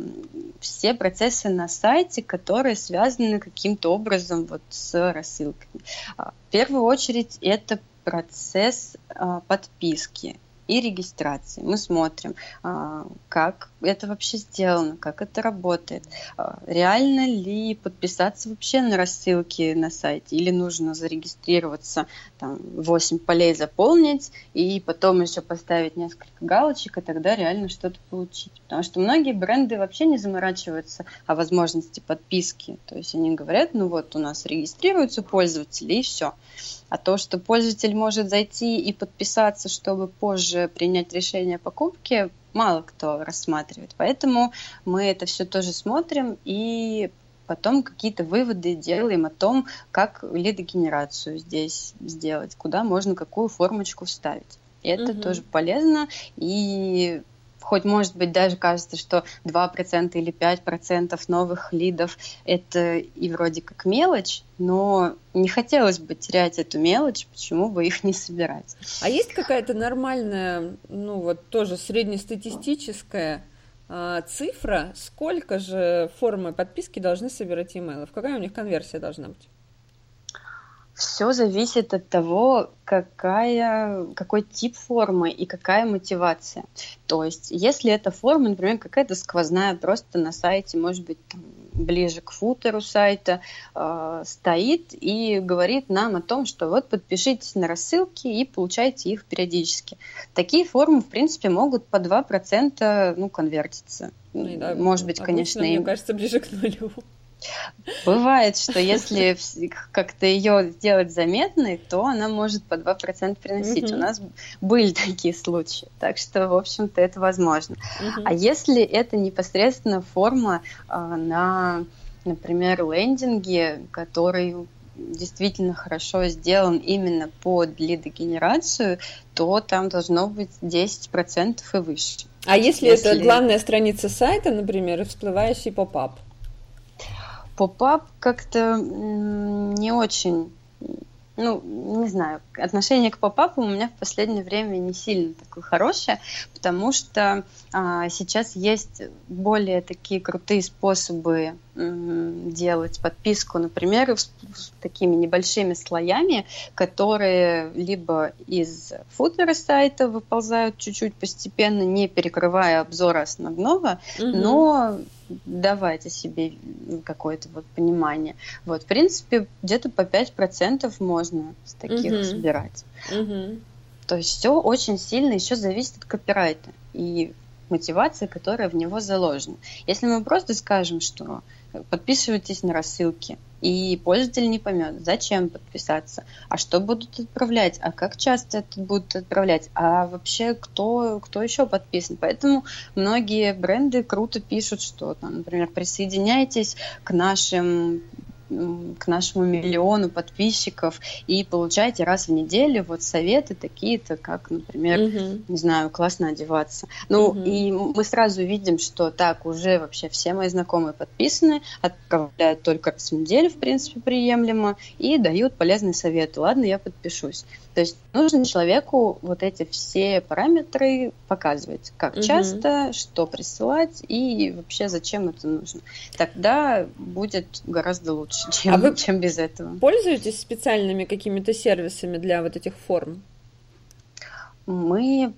все процессы на сайте, которые связаны каким-то образом вот с рассылками. А, в первую очередь это процесс подписки и регистрации. Мы смотрим, а, как это вообще сделано, как это работает, а, реально ли подписаться вообще на рассылки на сайте, или нужно зарегистрироваться, там, 8 полей заполнить, и потом еще поставить несколько галочек, и тогда реально что-то получить. Потому что многие бренды вообще не заморачиваются о возможности подписки. То есть они говорят, ну вот у нас регистрируются пользователи, и все. А то, что пользователь может зайти и подписаться, чтобы позже принять решение о покупке, мало кто рассматривает. Поэтому мы это все тоже смотрим и потом какие-то выводы делаем о том, как лидогенерацию здесь сделать, куда можно какую формочку вставить. И это угу. тоже полезно. И хоть, может быть, даже кажется, что 2% или 5% новых лидов — это и вроде как мелочь, но не хотелось бы терять эту мелочь, почему бы их не собирать. А есть какая-то нормальная, ну вот тоже среднестатистическая э, цифра, сколько же формы подписки должны собирать имейлов? Какая у них конверсия должна быть? Все зависит от того, какая, какой тип формы и какая мотивация. То есть, если эта форма, например, какая-то сквозная, просто на сайте, может быть, там, ближе к футеру сайта, э, стоит и говорит нам о том, что вот подпишитесь на рассылки и получайте их периодически. Такие формы, в принципе, могут по 2% ну, конвертиться. Ну, да, Может быть, обычно, конечно, мне кажется, ближе к нулю. Бывает, что если как-то ее сделать заметной, то она может по 2% приносить. Mm-hmm. У нас были такие случаи. Так что, в общем-то, это возможно. Mm-hmm. А если это непосредственно форма а, на, например, лендинге, который действительно хорошо сделан именно под лидогенерацию, то там должно быть 10% и выше. А если, если это главная страница сайта, например, всплывающий pop-up? Pop-up как-то не очень ну, не знаю, отношение к pop-up у у меня в последнее время не сильно такое хорошее, потому что а, сейчас есть более такие крутые способы м, делать подписку, например, с, с такими небольшими слоями, которые либо из футера сайта выползают чуть-чуть постепенно, не перекрывая обзор основного, угу. но давайте себе какое-то вот понимание. Вот, в принципе, где-то по 5% можно с таких угу. собирать. Угу. То есть все очень сильно еще зависит от копирайта и мотивации, которая в него заложена. Если мы просто скажем, что подписывайтесь на рассылки, и пользователь не поймет, зачем подписаться, а что будут отправлять, а как часто это будут отправлять, а вообще кто, кто еще подписан. Поэтому многие бренды круто пишут, что, там, например, присоединяйтесь к нашим к нашему миллиону подписчиков и получаете раз в неделю вот советы такие-то, как, например, угу. не знаю, классно одеваться. Ну, угу. и мы сразу видим, что так уже вообще все мои знакомые подписаны, отправляют только раз в неделю, в принципе, приемлемо, и дают полезные советы. Ладно, я подпишусь. То есть нужно человеку вот эти все параметры показывать, как угу. часто, что присылать и вообще зачем это нужно. Тогда будет гораздо лучше, <laughs> чем, а вы чем без этого. Пользуетесь специальными какими-то сервисами для вот этих форм? Мы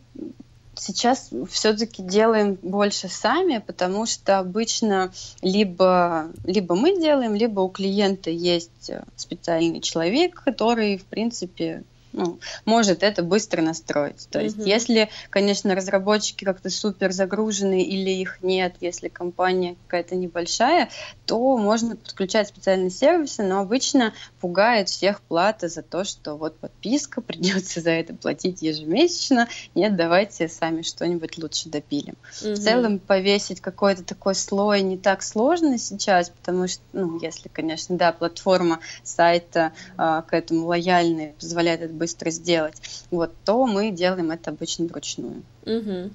сейчас все-таки делаем больше сами, потому что обычно либо, либо мы делаем, либо у клиента есть специальный человек, который, в принципе, ну, может это быстро настроить. То есть, mm-hmm. если, конечно, разработчики как-то супер загружены или их нет, если компания какая-то небольшая, то можно подключать специальные сервисы, но обычно пугает всех плата за то, что вот подписка, <laughs> придется за это платить ежемесячно. Нет, давайте сами что-нибудь лучше допилим. Mm-hmm. В целом повесить какой-то такой слой не так сложно сейчас, потому что, ну, если, конечно, да, платформа сайта а, к этому лояльная, позволяет это быстро сделать, вот, то мы делаем это обычно вручную. Угу.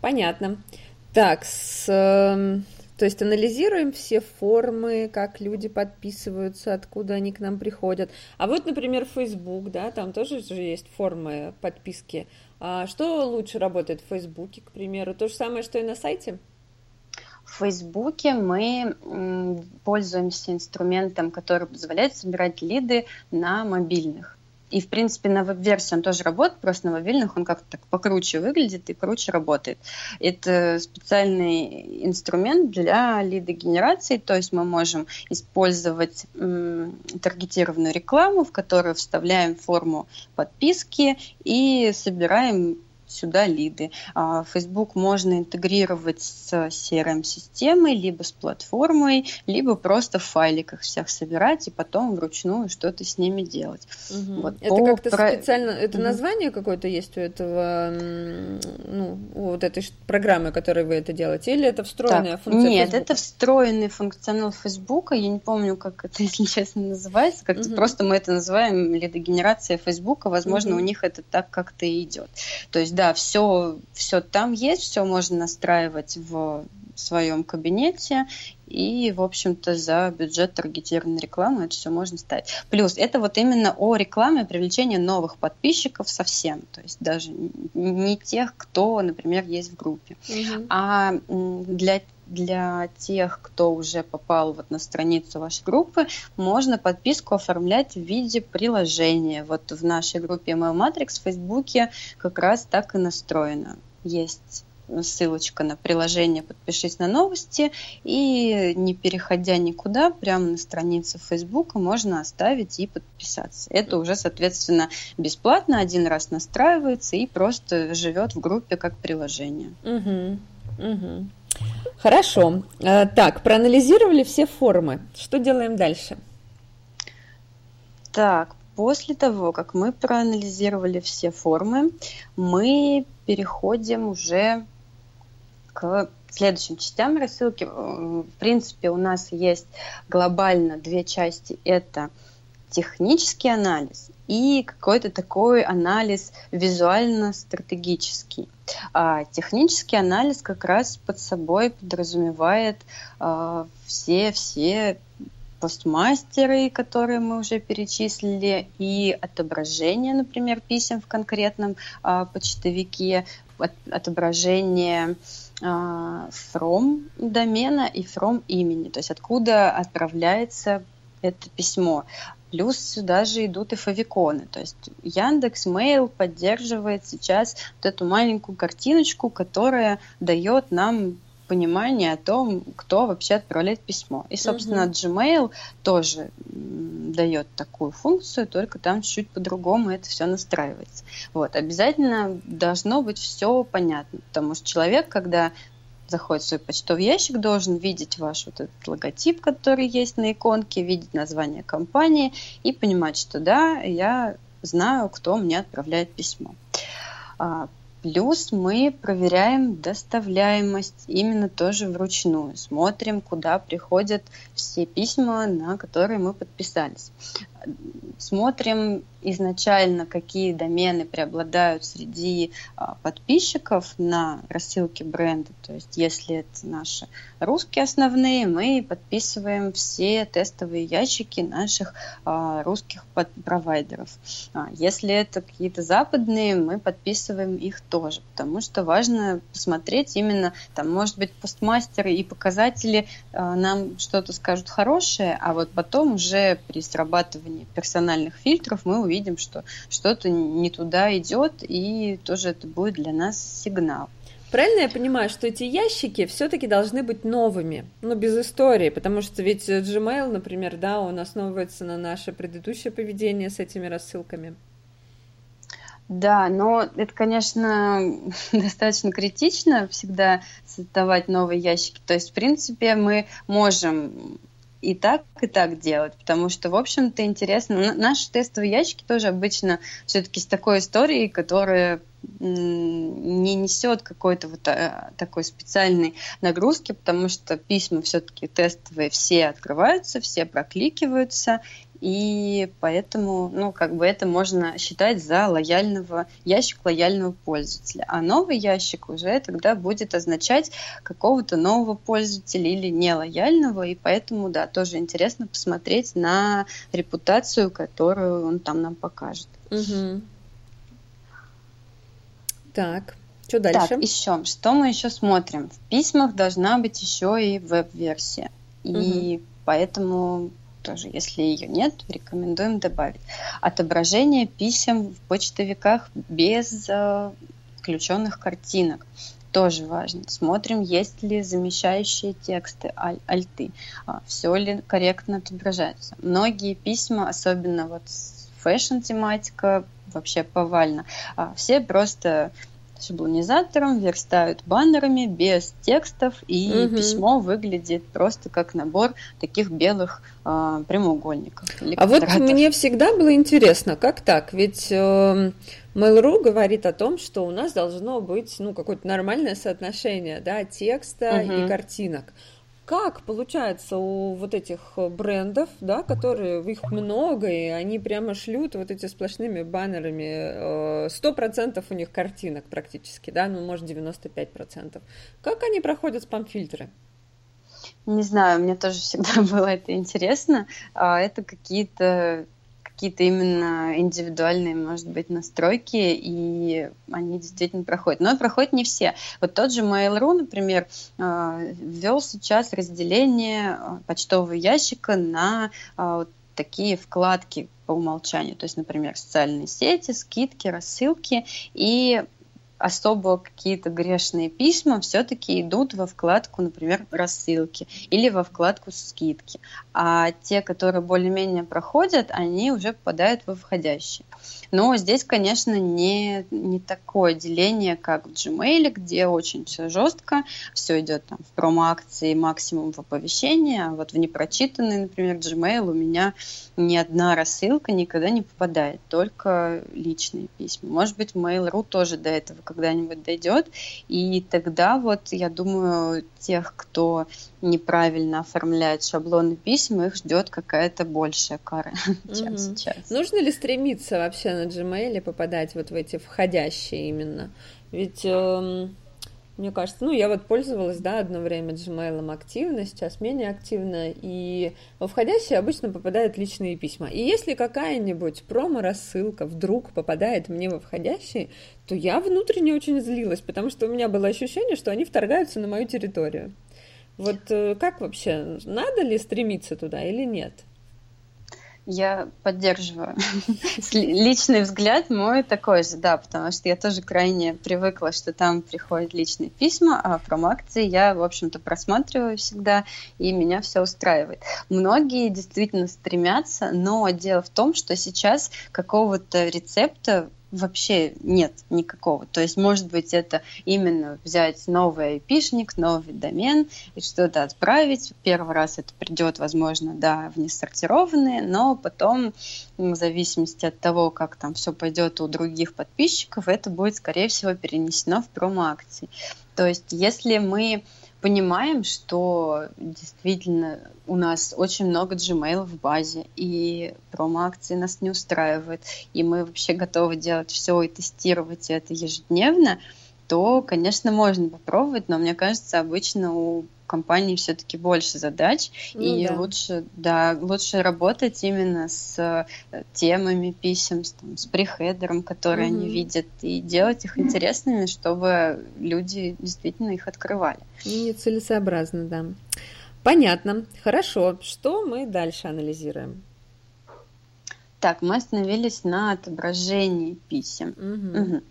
Понятно. Так, с, э, то есть анализируем все формы, как люди подписываются, откуда они к нам приходят. А вот, например, Facebook, да, там тоже же есть формы подписки. А что лучше работает в Фейсбуке, к примеру? То же самое, что и на сайте? В Фейсбуке мы пользуемся инструментом, который позволяет собирать лиды на мобильных. И, в принципе, на веб-версии он тоже работает, просто на мобильных он как-то так покруче выглядит и круче работает. Это специальный инструмент для лидогенерации, то есть мы можем использовать таргетированную рекламу, в которую вставляем форму подписки и собираем сюда лиды. А, Facebook можно интегрировать с CRM-системой, либо с платформой, либо просто в файликах всех собирать и потом вручную что-то с ними делать. Угу. Вот это как-то про... специально, это угу. название какое-то есть у этого, ну, вот этой программы, которой вы это делаете, или это встроенная так, функция Нет, Facebook? это встроенный функционал Facebook, я не помню, как это, <laughs> если честно, называется, как-то угу. просто мы это называем лидогенерация Facebook, возможно, угу. у них это так как-то и идет. То есть, да, да, все, все там есть, все можно настраивать в своем кабинете, и, в общем-то, за бюджет таргетированной рекламы это все можно ставить. Плюс это вот именно о рекламе привлечения новых подписчиков совсем, то есть даже не тех, кто, например, есть в группе, угу. а для для тех, кто уже попал вот на страницу вашей группы, можно подписку оформлять в виде приложения. Вот в нашей группе Email Matrix в Фейсбуке как раз так и настроено. Есть ссылочка на приложение «Подпишись на новости», и не переходя никуда, прямо на странице Фейсбука можно оставить и подписаться. Это уже, соответственно, бесплатно, один раз настраивается и просто живет в группе как приложение. Угу, угу. Хорошо. Э, так, проанализировали все формы. Что делаем дальше? Так, после того, как мы проанализировали все формы, мы переходим уже к следующим частям рассылки. В принципе, у нас есть глобально две части. Это технический анализ и какой-то такой анализ визуально-стратегический. А технический анализ как раз под собой подразумевает а, все все постмастеры, которые мы уже перечислили, и отображение, например, писем в конкретном а, почтовике, от, отображение а, from домена и from имени, то есть откуда отправляется это письмо. Плюс сюда же идут и фавиконы. То есть Яндекс Mail поддерживает сейчас вот эту маленькую картиночку, которая дает нам понимание о том, кто вообще отправляет письмо. И, собственно, угу. Gmail тоже дает такую функцию, только там чуть по-другому это все настраивается. Вот, обязательно должно быть все понятно, потому что человек, когда заходит в свой почтовый ящик, должен видеть ваш вот этот логотип, который есть на иконке, видеть название компании и понимать, что да, я знаю, кто мне отправляет письмо. А, плюс мы проверяем доставляемость именно тоже вручную. Смотрим, куда приходят все письма, на которые мы подписались. Смотрим изначально, какие домены преобладают среди а, подписчиков на рассылке бренда. То есть, если это наши русские основные, мы подписываем все тестовые ящики наших а, русских провайдеров. А, если это какие-то западные, мы подписываем их тоже, потому что важно посмотреть именно, там, может быть, постмастеры и показатели нам что-то скажут хорошее, а вот потом уже при срабатывании персональных фильтров мы увидим, видим, что что-то не туда идет, и тоже это будет для нас сигнал. Правильно я понимаю, что эти ящики все-таки должны быть новыми, но без истории, потому что ведь Gmail, например, да, он основывается на наше предыдущее поведение с этими рассылками. Да, но это, конечно, <laughs> достаточно критично всегда создавать новые ящики. То есть, в принципе, мы можем и так, и так делать, потому что, в общем-то, интересно. Наши тестовые ящики тоже обычно все-таки с такой историей, которая не несет какой-то вот а, такой специальной нагрузки, потому что письма все-таки тестовые все открываются, все прокликиваются, и поэтому, ну, как бы это можно считать за лояльного, ящик лояльного пользователя. А новый ящик уже тогда будет означать какого-то нового пользователя или нелояльного, и поэтому, да, тоже интересно посмотреть на репутацию, которую он там нам покажет. Угу. Так, что дальше? Так, еще, что мы еще смотрим? В письмах должна быть еще и веб-версия. И угу. поэтому тоже, если ее нет, рекомендуем добавить. Отображение писем в почтовиках без э, включенных картинок тоже важно. Смотрим, есть ли замещающие тексты, аль, альты, а, все ли корректно отображается. Многие письма, особенно вот fashion-тематика, вообще повально, а, все просто шаблонизатором, верстают баннерами без текстов, и угу. письмо выглядит просто как набор таких белых э, прямоугольников. а вот мне всегда было интересно, как так? Ведь э, Mail.ru говорит о том, что у нас должно быть ну, какое-то нормальное соотношение да, текста угу. и картинок как получается у вот этих брендов, да, которые их много, и они прямо шлют вот эти сплошными баннерами, э, сто процентов у них картинок практически, да, ну, может, 95%. Как они проходят спам-фильтры? Не знаю, мне тоже всегда <laughs> было это интересно. А это какие-то какие-то именно индивидуальные, может быть, настройки, и они действительно проходят. Но проходят не все. Вот тот же Mail.ru, например, э, ввел сейчас разделение э, почтового ящика на э, такие вкладки по умолчанию, то есть, например, социальные сети, скидки, рассылки, и особо какие-то грешные письма все-таки идут во вкладку, например, рассылки или во вкладку скидки. А те, которые более-менее проходят, они уже попадают во входящие. Но здесь, конечно, не, не такое деление, как в Gmail, где очень все жестко, все идет там в промо-акции, максимум в оповещении, а вот в непрочитанный, например, Gmail у меня ни одна рассылка никогда не попадает, только личные письма. Может быть, Mail.ru тоже до этого когда-нибудь дойдет, и тогда вот, я думаю, тех, кто неправильно оформляет шаблоны писем, их ждет какая-то большая кара, <laughs> чем сейчас. Нужно ли стремиться вообще на Gmail попадать вот в эти входящие именно? Ведь эм, мне кажется, ну, я вот пользовалась, да, одно время Gmail активно, сейчас менее активно, и во входящие обычно попадают личные письма. И если какая-нибудь промо-рассылка вдруг попадает мне во входящие, то я внутренне очень злилась, потому что у меня было ощущение, что они вторгаются на мою территорию. Вот э, как вообще, надо ли стремиться туда или нет? Я поддерживаю. <laughs> Личный взгляд мой такой же, да, потому что я тоже крайне привыкла, что там приходят личные письма, а промоакции я, в общем-то, просматриваю всегда, и меня все устраивает. Многие действительно стремятся, но дело в том, что сейчас какого-то рецепта вообще нет никакого. То есть, может быть, это именно взять новый айпишник, новый домен и что-то отправить. Первый раз это придет, возможно, да, в несортированные, но потом, в зависимости от того, как там все пойдет у других подписчиков, это будет, скорее всего, перенесено в промо-акции. То есть, если мы понимаем, что действительно у нас очень много Gmail в базе, и промо-акции нас не устраивают, и мы вообще готовы делать все и тестировать это ежедневно, то, конечно, можно попробовать, но мне кажется, обычно у компании все-таки больше задач, ну, и да. лучше, да, лучше работать именно с э, темами писем, с, там, с прихедером, которые угу. они видят, и делать их интересными, чтобы люди действительно их открывали. Нецелесообразно, да. Понятно. Хорошо. Что мы дальше анализируем? Так, мы остановились на отображении писем. Угу. Угу.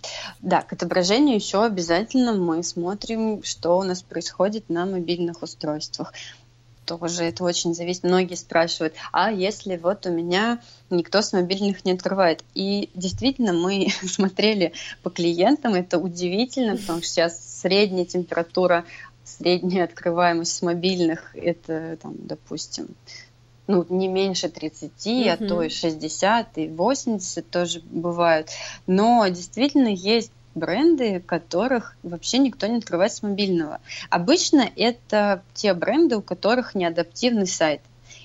Да, к отображению еще обязательно мы смотрим, что у нас происходит на мобильных устройствах. тоже это очень зависит. Многие спрашивают, а если вот у меня никто с мобильных не открывает? И действительно, мы <laughs> смотрели по клиентам, это удивительно, потому что сейчас средняя температура, средняя открываемость с мобильных, это, там, допустим, ну, не меньше 30, mm-hmm. а то и 60, и 80 тоже бывают. Но действительно есть бренды, которых вообще никто не открывает с мобильного. Обычно это те бренды, у которых неадаптивный сайт.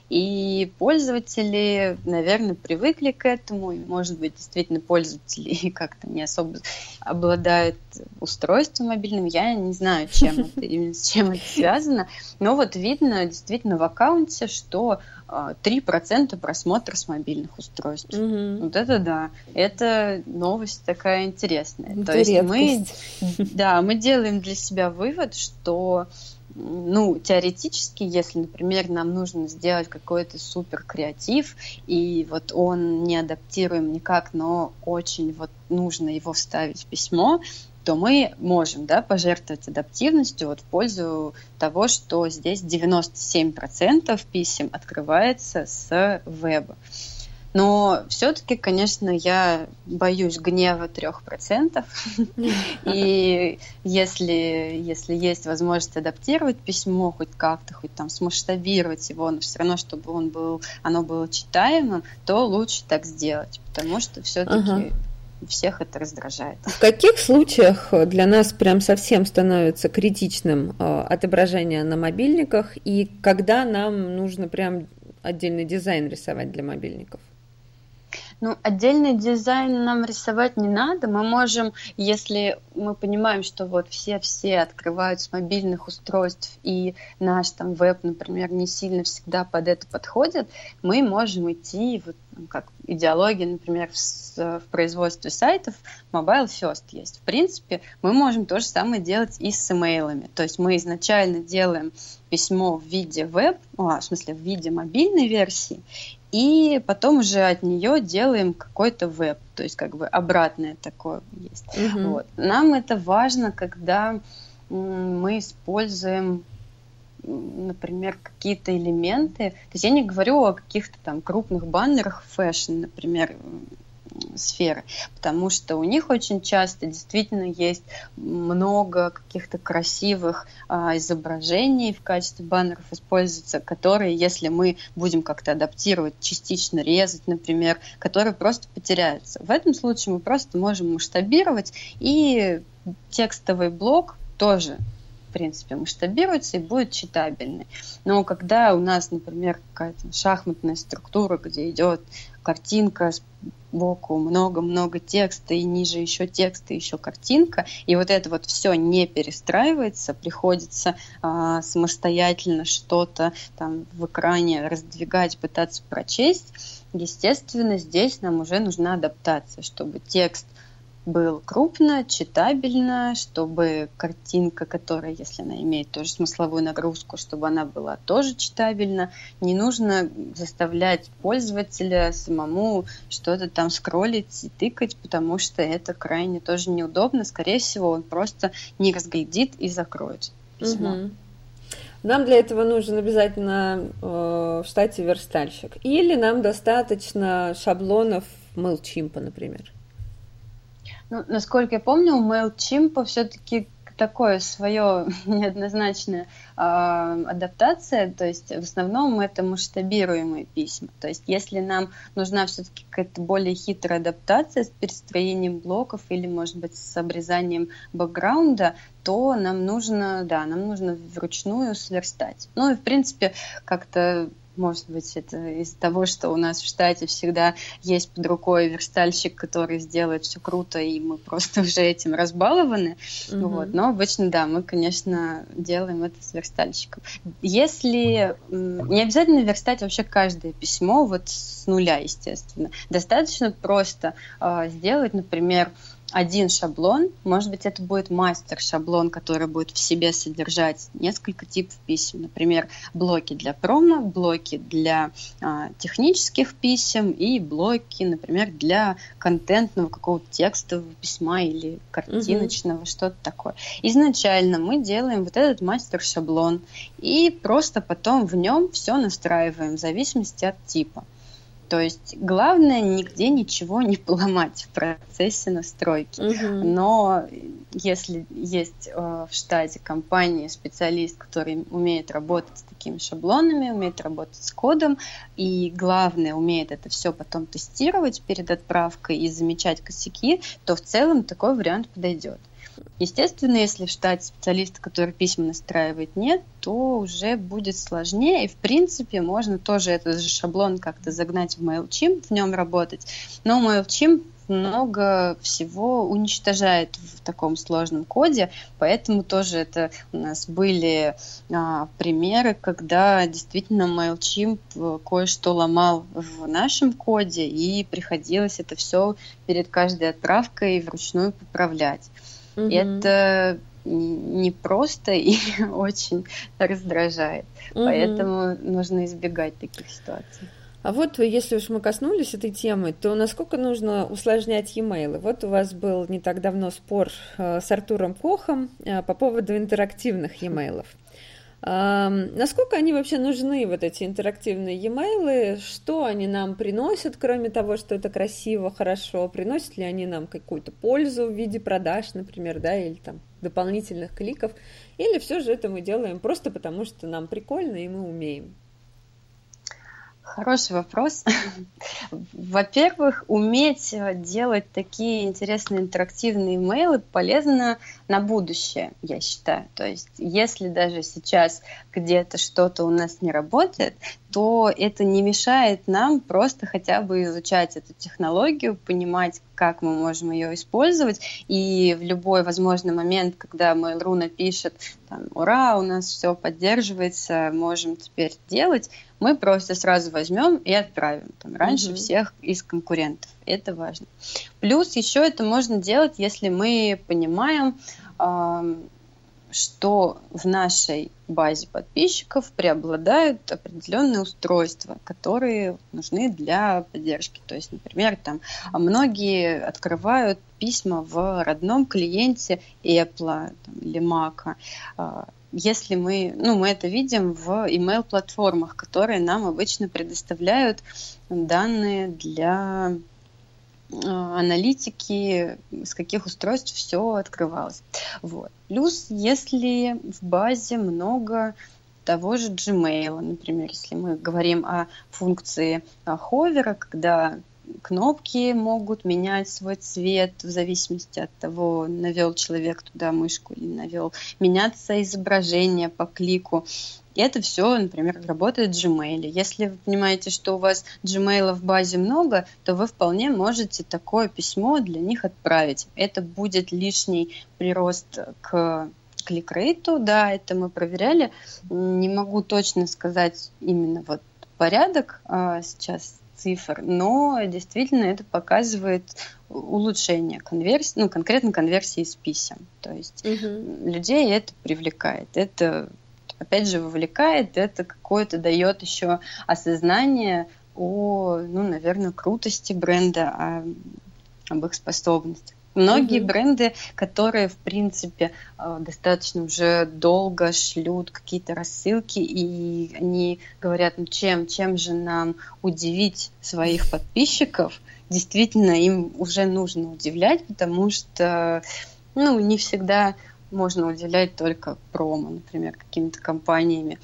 И пользователи, наверное, привыкли к этому, и, может быть, действительно пользователи <laughs> как-то не особо обладают устройством мобильным. Я не знаю, чем это, <laughs> именно с чем это связано, но вот видно действительно в аккаунте, что 3% а, просмотра с мобильных устройств. Угу. Вот это да. Это новость такая интересная. Это То есть редкость. мы, да, мы делаем для себя вывод, что ну, теоретически, если, например, нам нужно сделать какой-то супер креатив, и вот он не адаптируем никак, но очень вот нужно его вставить в письмо, то мы можем да, пожертвовать адаптивностью вот в пользу того, что здесь 97% писем открывается с веба. Но все-таки, конечно, я боюсь гнева трех процентов. <laughs> И если, если есть возможность адаптировать письмо хоть как-то, хоть там смасштабировать его, но все равно, чтобы он был, оно было читаемым, то лучше так сделать. Потому что все-таки всех это раздражает. В каких случаях для нас прям совсем становится критичным э, отображение на мобильниках и когда нам нужно прям отдельный дизайн рисовать для мобильников? Ну, отдельный дизайн нам рисовать не надо. Мы можем, если мы понимаем, что вот все-все открывают с мобильных устройств, и наш там веб, например, не сильно всегда под это подходит, мы можем идти, вот ну, как идеология, например, в, в производстве сайтов, mobile first есть. В принципе, мы можем то же самое делать и с имейлами. То есть мы изначально делаем письмо в виде веб, а, в смысле в виде мобильной версии, и потом уже от нее делаем какой-то веб, то есть как бы обратное такое есть. Угу. Вот. Нам это важно, когда мы используем например, какие-то элементы. То есть я не говорю о каких-то там крупных баннерах fashion, например, сферы, потому что у них очень часто действительно есть много каких-то красивых а, изображений в качестве баннеров используются, которые, если мы будем как-то адаптировать, частично резать, например, которые просто потеряются. В этом случае мы просто можем масштабировать и текстовый блок тоже в принципе, масштабируется и будет читабельный. Но когда у нас, например, какая-то шахматная структура, где идет картинка сбоку, много-много текста, и ниже еще текст, и еще картинка, и вот это вот все не перестраивается, приходится а, самостоятельно что-то там в экране раздвигать, пытаться прочесть, естественно, здесь нам уже нужна адаптация, чтобы текст был крупно, читабельно, чтобы картинка, которая, если она имеет тоже смысловую нагрузку, чтобы она была тоже читабельна. Не нужно заставлять пользователя самому что-то там скроллить и тыкать, потому что это крайне тоже неудобно. Скорее всего, он просто не разглядит и закроет письмо. Нам для этого нужен обязательно э, в штате верстальщик. Или нам достаточно шаблонов MailChimp, например. Ну, насколько я помню, у MailChimp все-таки такое свое <laughs> неоднозначная адаптация, то есть в основном это масштабируемые письма. То есть если нам нужна все-таки какая-то более хитрая адаптация с перестроением блоков или, может быть, с обрезанием бэкграунда, то нам нужно, да, нам нужно вручную сверстать. Ну и, в принципе, как-то может быть, это из-за того, что у нас в штате всегда есть под рукой верстальщик, который сделает все круто, и мы просто <laughs> уже этим разбалованы. Mm-hmm. Вот. Но обычно, да, мы, конечно, делаем это с верстальщиком. Если не обязательно верстать вообще каждое письмо вот с нуля, естественно. Достаточно просто э, сделать, например, один шаблон, может быть, это будет мастер-шаблон, который будет в себе содержать несколько типов писем. Например, блоки для промо, блоки для а, технических писем и блоки, например, для контентного какого-то текстового письма или картиночного, угу. что-то такое. Изначально мы делаем вот этот мастер-шаблон и просто потом в нем все настраиваем в зависимости от типа. То есть главное нигде ничего не поломать в процессе настройки. Угу. Но если есть э, в штате компании специалист, который умеет работать с такими шаблонами, умеет работать с кодом, и главное, умеет это все потом тестировать перед отправкой и замечать косяки, то в целом такой вариант подойдет. Естественно, если в штате специалиста, который письма настраивает, нет, то уже будет сложнее. И, в принципе, можно тоже этот же шаблон как-то загнать в MailChimp, в нем работать. Но MailChimp много всего уничтожает в таком сложном коде, поэтому тоже это у нас были а, примеры, когда действительно MailChimp кое-что ломал в нашем коде, и приходилось это все перед каждой отправкой вручную поправлять. Угу. Это непросто и <laughs> очень раздражает. Угу. Поэтому нужно избегать таких ситуаций. А вот если уж мы коснулись этой темы, то насколько нужно усложнять e-mail? Вот у вас был не так давно спор э, с Артуром Кохом э, по поводу интерактивных e-mail. Насколько они вообще нужны, вот эти интерактивные e-mail? Что они нам приносят, кроме того, что это красиво, хорошо? Приносят ли они нам какую-то пользу в виде продаж, например, да, или там дополнительных кликов? Или все же это мы делаем просто потому, что нам прикольно и мы умеем? Хороший вопрос. <laughs> Во-первых, уметь э, делать такие интересные интерактивные имейлы полезно на будущее, я считаю. То есть, если даже сейчас где-то что-то у нас не работает, то это не мешает нам просто хотя бы изучать эту технологию, понимать, как мы можем ее использовать, и в любой возможный момент, когда Mail.ru напишет, там, ура, у нас все поддерживается, можем теперь делать, мы просто сразу возьмем и отправим там, раньше mm-hmm. всех из конкурентов. Это важно. Плюс еще это можно делать, если мы понимаем, что в нашей базе подписчиков преобладают определенные устройства, которые нужны для поддержки. То есть, например, там многие открывают письма в родном клиенте Apple там, или Mac. А, если мы, ну, мы это видим в email-платформах, которые нам обычно предоставляют данные для а, аналитики, с каких устройств все открывалось. Вот. Плюс, если в базе много того же Gmail, например, если мы говорим о функции ховера, когда кнопки могут менять свой цвет в зависимости от того, навел человек туда мышку или навел, меняться изображение по клику. И это все, например, работает в Gmail. Если вы понимаете, что у вас Gmail в базе много, то вы вполне можете такое письмо для них отправить. Это будет лишний прирост к кликрейту, да, это мы проверяли. Не могу точно сказать именно вот порядок а, сейчас цифр, но действительно это показывает улучшение конверсии, ну конкретно конверсии из писем. То есть угу. людей это привлекает, это опять же вовлекает, это какое-то дает еще осознание о, ну, наверное, крутости бренда, о, об их способностях. Многие mm-hmm. бренды, которые, в принципе, э, достаточно уже долго шлют какие-то рассылки, и они говорят, ну чем, чем же нам удивить своих подписчиков, действительно им уже нужно удивлять, потому что ну, не всегда можно уделять только промо, например, какими-то компаниями.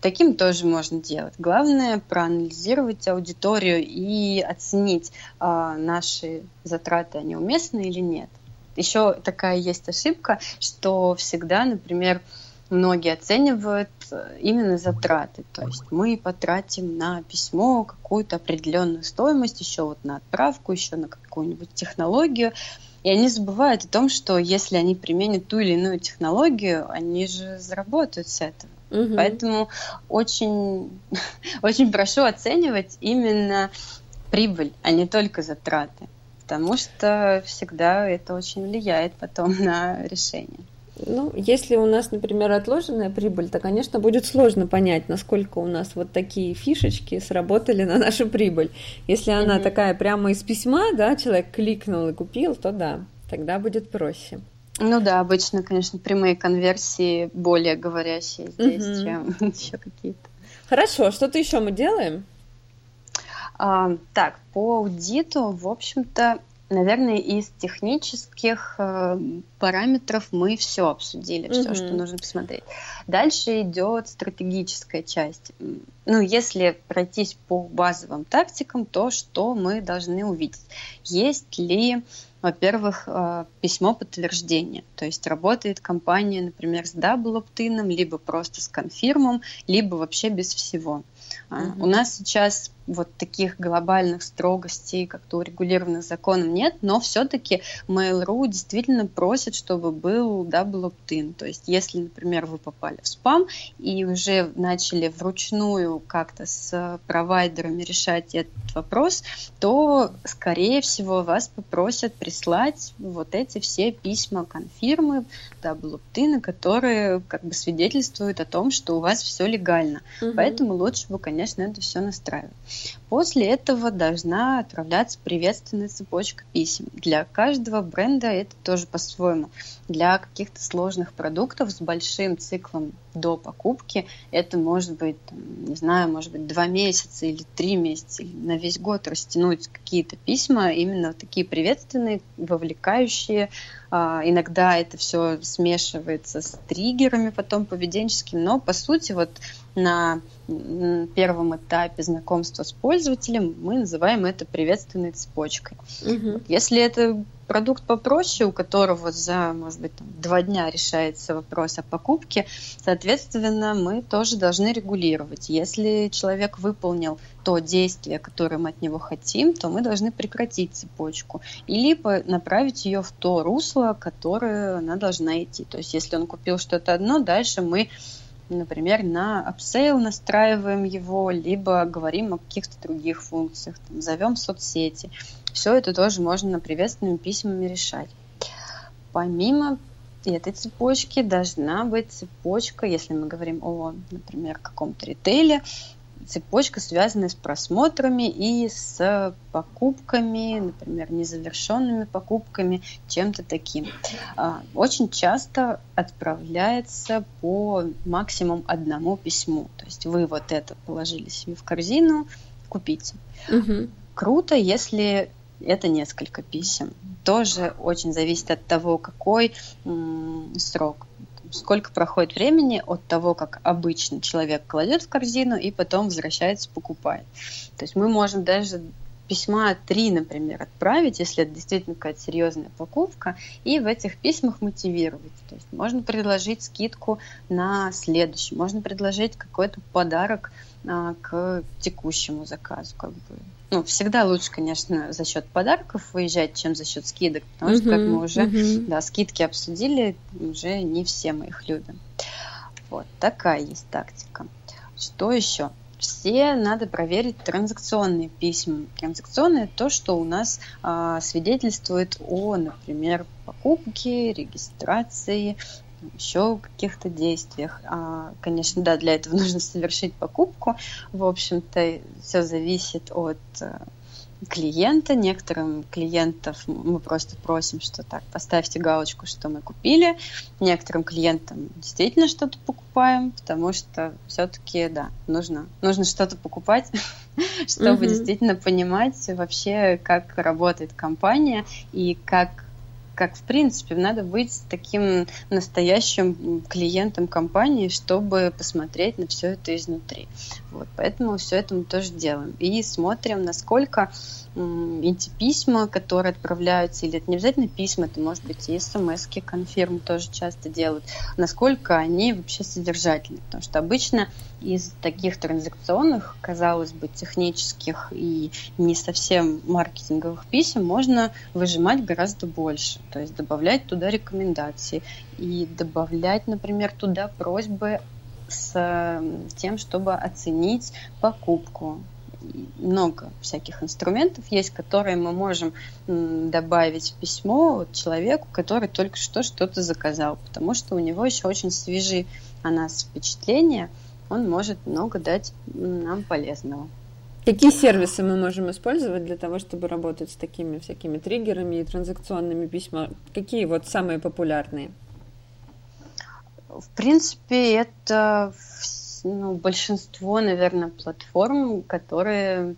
Таким тоже можно делать. Главное проанализировать аудиторию и оценить, а, наши затраты, они уместны или нет. Еще такая есть ошибка, что всегда, например, многие оценивают э, именно затраты. То есть мы потратим на письмо какую-то определенную стоимость, еще вот на отправку, еще на какую-нибудь технологию. И они забывают о том, что если они применят ту или иную технологию, они же заработают с этого. Угу. Поэтому очень, <laughs> очень прошу оценивать именно прибыль, а не только затраты. потому что всегда это очень влияет потом на решение. Ну, если у нас, например, отложенная прибыль, то, конечно, будет сложно понять, насколько у нас вот такие фишечки сработали на нашу прибыль. Если она mm-hmm. такая прямо из письма, да, человек кликнул и купил, то да, тогда будет проще. Ну да, обычно, конечно, прямые конверсии более говорящие здесь, mm-hmm. чем <laughs> еще какие-то. Хорошо, что-то еще мы делаем? А, так, по аудиту, в общем-то, Наверное, из технических э, параметров мы все обсудили, все, mm-hmm. что нужно посмотреть. Дальше идет стратегическая часть. Ну, если пройтись по базовым тактикам, то что мы должны увидеть? Есть ли, во-первых, э, письмо подтверждения, то есть работает компания, например, с opt либо просто с конфирмом, либо вообще без всего. Mm-hmm. У нас сейчас вот таких глобальных строгостей, как-то урегулированных законом нет, но все-таки Mail.ru действительно просит, чтобы был double opt-in. То есть, если, например, вы попали в спам и уже начали вручную как-то с провайдерами решать этот вопрос, то, скорее всего, вас попросят прислать вот эти все письма конфирмы, double opt-in, которые как бы свидетельствуют о том, что у вас все легально. Угу. Поэтому лучше бы, конечно, это все настраивать. После этого должна отправляться приветственная цепочка писем. Для каждого бренда это тоже по-своему. Для каких-то сложных продуктов с большим циклом до покупки это может быть, не знаю, может быть два месяца или три месяца, или на весь год растянуть какие-то письма, именно такие приветственные, вовлекающие. А, иногда это все смешивается с триггерами потом поведенческими, но по сути вот на первом этапе знакомства с пользователем мы называем это приветственной цепочкой. Угу. Если это продукт попроще, у которого за, может быть, там, два дня решается вопрос о покупке, соответственно, мы тоже должны регулировать. Если человек выполнил то действие, которое мы от него хотим, то мы должны прекратить цепочку и либо направить ее в то русло, которое она должна идти. То есть, если он купил что-то одно, дальше мы например, на upsell настраиваем его, либо говорим о каких-то других функциях, там, зовем соцсети. Все это тоже можно приветственными письмами решать. Помимо этой цепочки должна быть цепочка, если мы говорим о, например, каком-то ритейле, цепочка, связанная с просмотрами и с покупками, например, незавершенными покупками, чем-то таким. А, очень часто отправляется по максимум одному письму. То есть вы вот это положили себе в корзину, купите. Угу. Круто, если это несколько писем. Тоже очень зависит от того, какой срок сколько проходит времени от того, как обычно человек кладет в корзину и потом возвращается, покупает. То есть мы можем даже письма три, например, отправить, если это действительно какая-то серьезная покупка, и в этих письмах мотивировать. То есть можно предложить скидку на следующий, можно предложить какой-то подарок а, к текущему заказу, как бы ну, всегда лучше, конечно, за счет подарков выезжать, чем за счет скидок, потому что, как мы уже, да, скидки обсудили, уже не все мы их любим. Вот такая есть тактика. Что еще? Все надо проверить транзакционные письма. Транзакционные то, что у нас а, свидетельствует о, например, покупке, регистрации, еще каких-то действиях. А, конечно, да, для этого <laughs> нужно совершить покупку. В общем-то, все зависит от э, клиента. Некоторым клиентов мы просто просим, что так, поставьте галочку, что мы купили. Некоторым клиентам действительно что-то покупаем, потому что все-таки, да, нужно, нужно что-то покупать, <laughs> чтобы действительно понимать вообще, как работает компания и как как в принципе надо быть таким настоящим клиентом компании, чтобы посмотреть на все это изнутри. Вот, поэтому все это мы тоже делаем. И смотрим, насколько эти письма, которые отправляются, или это не обязательно письма, это может быть и смс конфирм тоже часто делают, насколько они вообще содержательны. Потому что обычно из таких транзакционных, казалось бы, технических и не совсем маркетинговых писем можно выжимать гораздо больше. То есть добавлять туда рекомендации и добавлять, например, туда просьбы с тем, чтобы оценить покупку много всяких инструментов есть, которые мы можем добавить в письмо человеку, который только что что-то заказал, потому что у него еще очень свежие о нас впечатления, он может много дать нам полезного. Какие сервисы мы можем использовать для того, чтобы работать с такими всякими триггерами и транзакционными письмами? Какие вот самые популярные? В принципе, это ну, большинство, наверное, платформ, которые...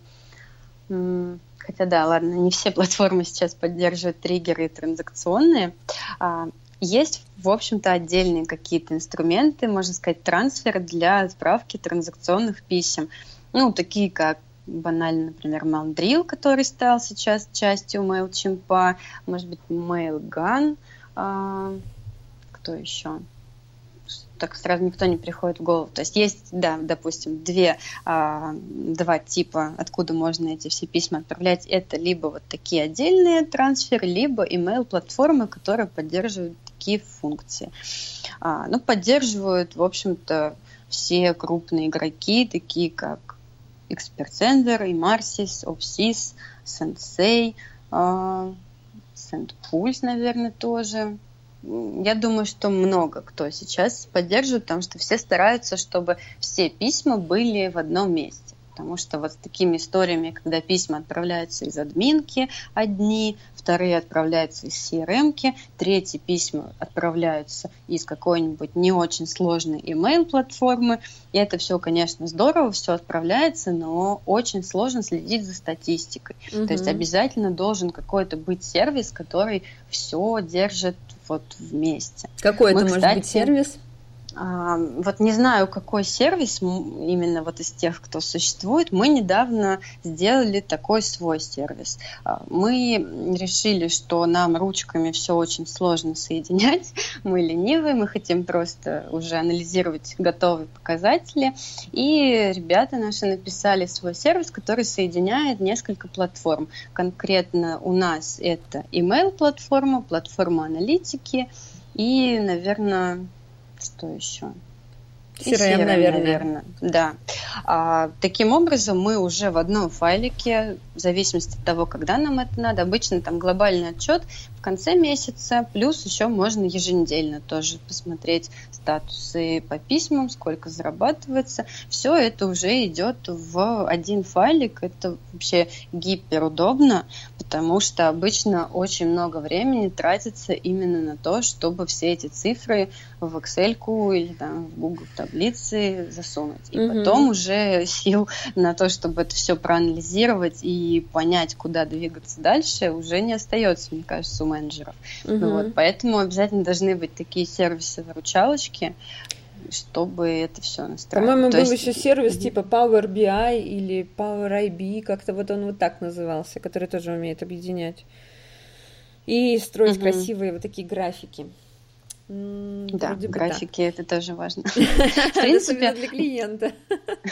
Хотя да, ладно, не все платформы сейчас поддерживают триггеры транзакционные. А, есть, в общем-то, отдельные какие-то инструменты, можно сказать, трансфер для отправки транзакционных писем. Ну, такие как банально, например, Maildrill, который стал сейчас частью MailChimp, может быть, Mailgun, а, кто еще? Так сразу никто не приходит в голову. То есть есть, да, допустим, две, а, два типа, откуда можно эти все письма отправлять. Это либо вот такие отдельные трансферы, либо email-платформы, которые поддерживают такие функции. А, ну, поддерживают, в общем-то, все крупные игроки, такие как Expert Sender, Imarsis, Opsys, Sensei, а, SendPulse, наверное, тоже я думаю, что много кто сейчас поддерживает, потому что все стараются, чтобы все письма были в одном месте потому что вот с такими историями, когда письма отправляются из админки одни, вторые отправляются из CRM, третьи письма отправляются из какой-нибудь не очень сложной email-платформы, и это все, конечно, здорово, все отправляется, но очень сложно следить за статистикой. Угу. То есть обязательно должен какой-то быть сервис, который все держит вот вместе. Какой Мы, это может быть сервис? Вот не знаю, какой сервис именно вот из тех, кто существует, мы недавно сделали такой свой сервис. А, мы решили, что нам ручками все очень сложно соединять, <laughs> мы ленивые, мы хотим просто уже анализировать готовые показатели, и ребята наши написали свой сервис, который соединяет несколько платформ. Конкретно у нас это email-платформа, платформа аналитики и, наверное, что еще? CRM, CRM наверное. наверное. Да. А, таким образом, мы уже в одном файлике, в зависимости от того, когда нам это надо, обычно там глобальный отчет в конце месяца, плюс еще можно еженедельно тоже посмотреть статусы по письмам, сколько зарабатывается. Все это уже идет в один файлик. Это вообще гиперудобно, потому что обычно очень много времени тратится именно на то, чтобы все эти цифры в Excel или там, в Google таблицы засунуть. И угу. потом уже сил на то, чтобы это все проанализировать и понять, куда двигаться дальше, уже не остается, мне кажется, у менеджеров. Угу. Вот, поэтому обязательно должны быть такие сервисы-выручалочки, чтобы это все настраивать. По-моему, был есть... еще сервис типа Power BI или Power IB, как-то вот он вот так назывался, который тоже умеет объединять и строить угу. красивые вот такие графики. Да, графики это тоже важно. <laughs> В принципе, для клиента.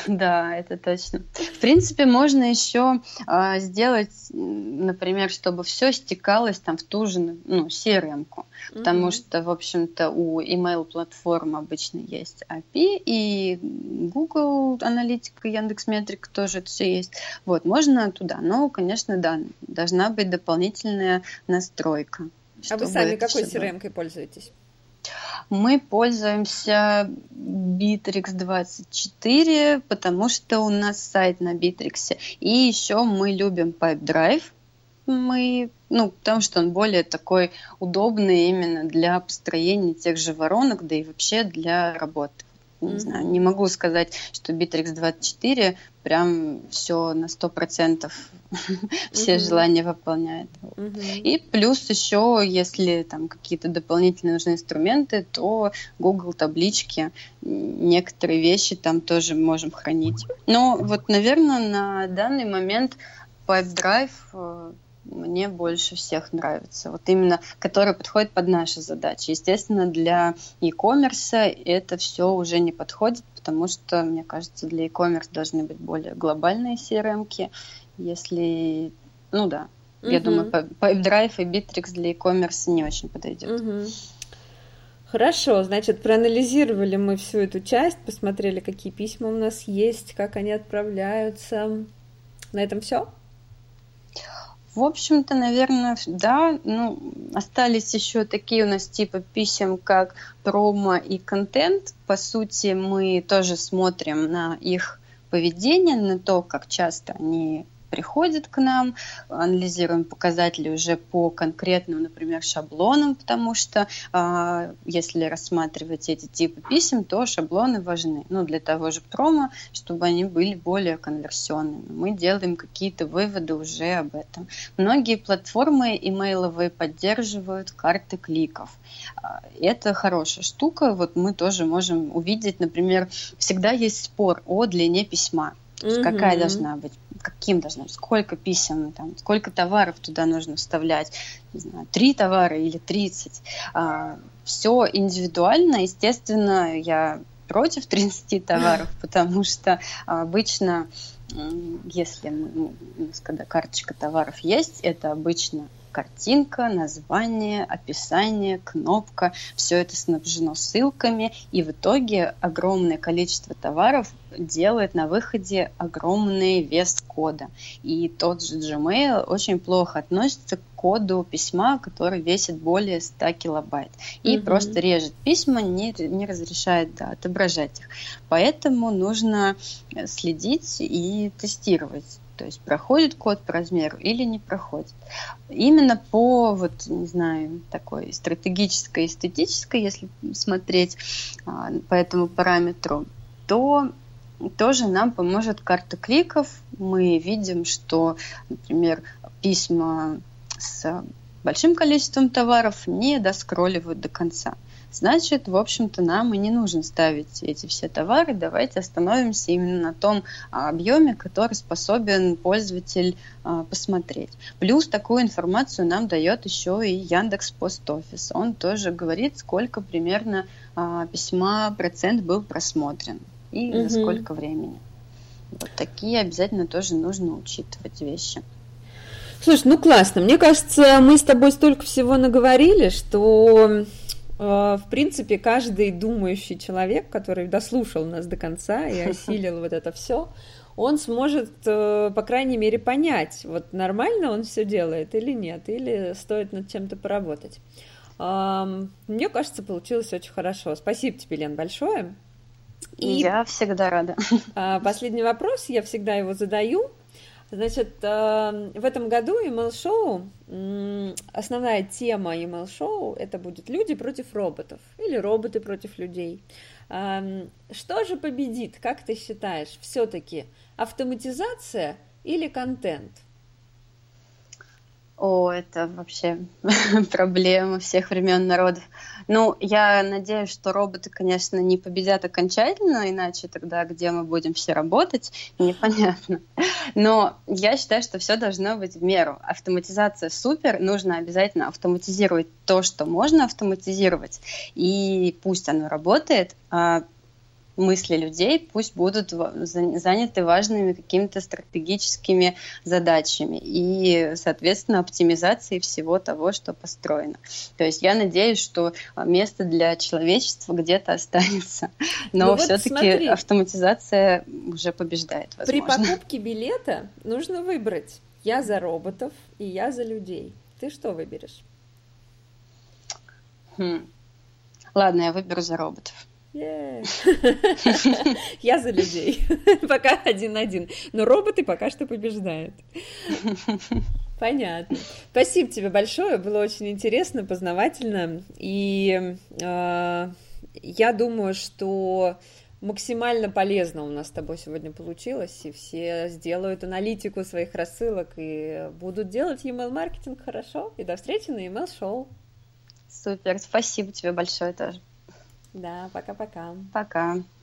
Да, это точно. В принципе, можно еще а, сделать, например, чтобы все стекалось там в ту же ну, CRM-ку, потому что, в общем-то, у email платформ обычно есть API, и Google аналитика, Яндекс Метрик тоже это все есть. Вот, можно туда, но, конечно, да, должна быть дополнительная настройка. А вы сами какой CRM-кой пользуетесь? Мы пользуемся Bittrex 24, потому что у нас сайт на Bittrex. И еще мы любим PipeDrive. Мы, ну, потому что он более такой удобный именно для построения тех же воронок, да и вообще для работы не знаю, не могу сказать, что Bittrex 24 прям все на сто процентов <laughs> все желания выполняет. И плюс еще, если там какие-то дополнительные нужны инструменты, то Google таблички, некоторые вещи там тоже можем хранить. Но вот, наверное, на данный момент PipeDrive э, мне больше всех нравится. Вот именно, который подходит под наши задачи. Естественно, для e-commerce это все уже не подходит, потому что, мне кажется, для e-commerce должны быть более глобальные CRM-ки. Если, ну да, угу. я думаю, PipeDrive и Bittrex для e-commerce не очень подойдет. Угу. Хорошо, значит, проанализировали мы всю эту часть, посмотрели, какие письма у нас есть, как они отправляются, На этом все? В общем-то, наверное, да. Ну, остались еще такие у нас типа писем, как промо и контент. По сути, мы тоже смотрим на их поведение, на то, как часто они приходят к нам, анализируем показатели уже по конкретным, например, шаблонам, потому что э, если рассматривать эти типы писем, то шаблоны важны. Ну, для того же промо, чтобы они были более конверсионными. Мы делаем какие-то выводы уже об этом. Многие платформы имейловые поддерживают карты кликов. А, это хорошая штука. Вот мы тоже можем увидеть, например, всегда есть спор о длине письма. Угу. какая должна быть, каким должна быть, сколько писем, там, сколько товаров туда нужно вставлять, не знаю, три товара или тридцать. А, все индивидуально, естественно, я против <laughs> 30 товаров, <laughs> потому что обычно, если мы, когда карточка товаров есть, это обычно картинка, название, описание, кнопка. Все это снабжено ссылками, и в итоге огромное количество товаров делает на выходе огромный вес кода. И тот же Gmail очень плохо относится к коду письма, который весит более 100 килобайт. И mm-hmm. просто режет письма, не, не разрешает да, отображать их. Поэтому нужно следить и тестировать то есть проходит код по размеру или не проходит. Именно по, вот, не знаю, такой стратегической, эстетической, если смотреть а, по этому параметру, то тоже нам поможет карта кликов. Мы видим, что, например, письма с большим количеством товаров не доскролливают до конца значит, в общем-то, нам и не нужно ставить эти все товары. Давайте остановимся именно на том а, объеме, который способен пользователь а, посмотреть. Плюс такую информацию нам дает еще и Яндекс Пост Офис. Он тоже говорит, сколько примерно а, письма процент был просмотрен и угу. за сколько времени. Вот такие обязательно тоже нужно учитывать вещи. Слушай, ну классно. Мне кажется, мы с тобой столько всего наговорили, что в принципе, каждый думающий человек, который дослушал нас до конца и <laughs> осилил вот это все, он сможет, э, по крайней мере, понять, вот нормально он все делает или нет, или стоит над чем-то поработать. Мне кажется, получилось очень хорошо. Спасибо тебе, Лен, большое. И я всегда рада. А, последний вопрос, я всегда его задаю. Значит, эм, в этом году email шоу основная тема email шоу это будет люди против роботов или роботы против людей. Эм, что же победит, как ты считаешь, все-таки автоматизация или контент? О, это вообще <laughs> проблема всех времен народов. Ну, я надеюсь, что роботы, конечно, не победят окончательно, иначе тогда где мы будем все работать, <laughs> непонятно. Но я считаю, что все должно быть в меру. Автоматизация супер, нужно обязательно автоматизировать то, что можно автоматизировать, и пусть оно работает, а мысли людей пусть будут заняты важными какими-то стратегическими задачами и, соответственно, оптимизацией всего того, что построено. То есть я надеюсь, что место для человечества где-то останется, но ну все-таки вот автоматизация уже побеждает. Возможно. При покупке билета нужно выбрать я за роботов и я за людей. Ты что выберешь? Хм. Ладно, я выберу за роботов. <laughs> Я за людей. <laughs> Пока один-один. Но роботы пока что побеждают. Понятно. Спасибо тебе большое. Было очень интересно, познавательно. И э, я думаю, что максимально полезно у нас с тобой сегодня получилось, и все сделают аналитику своих рассылок и будут делать email маркетинг хорошо. И до встречи на email шоу. Супер, спасибо тебе большое тоже. Да, пока-пока. Пока. -пока. пока.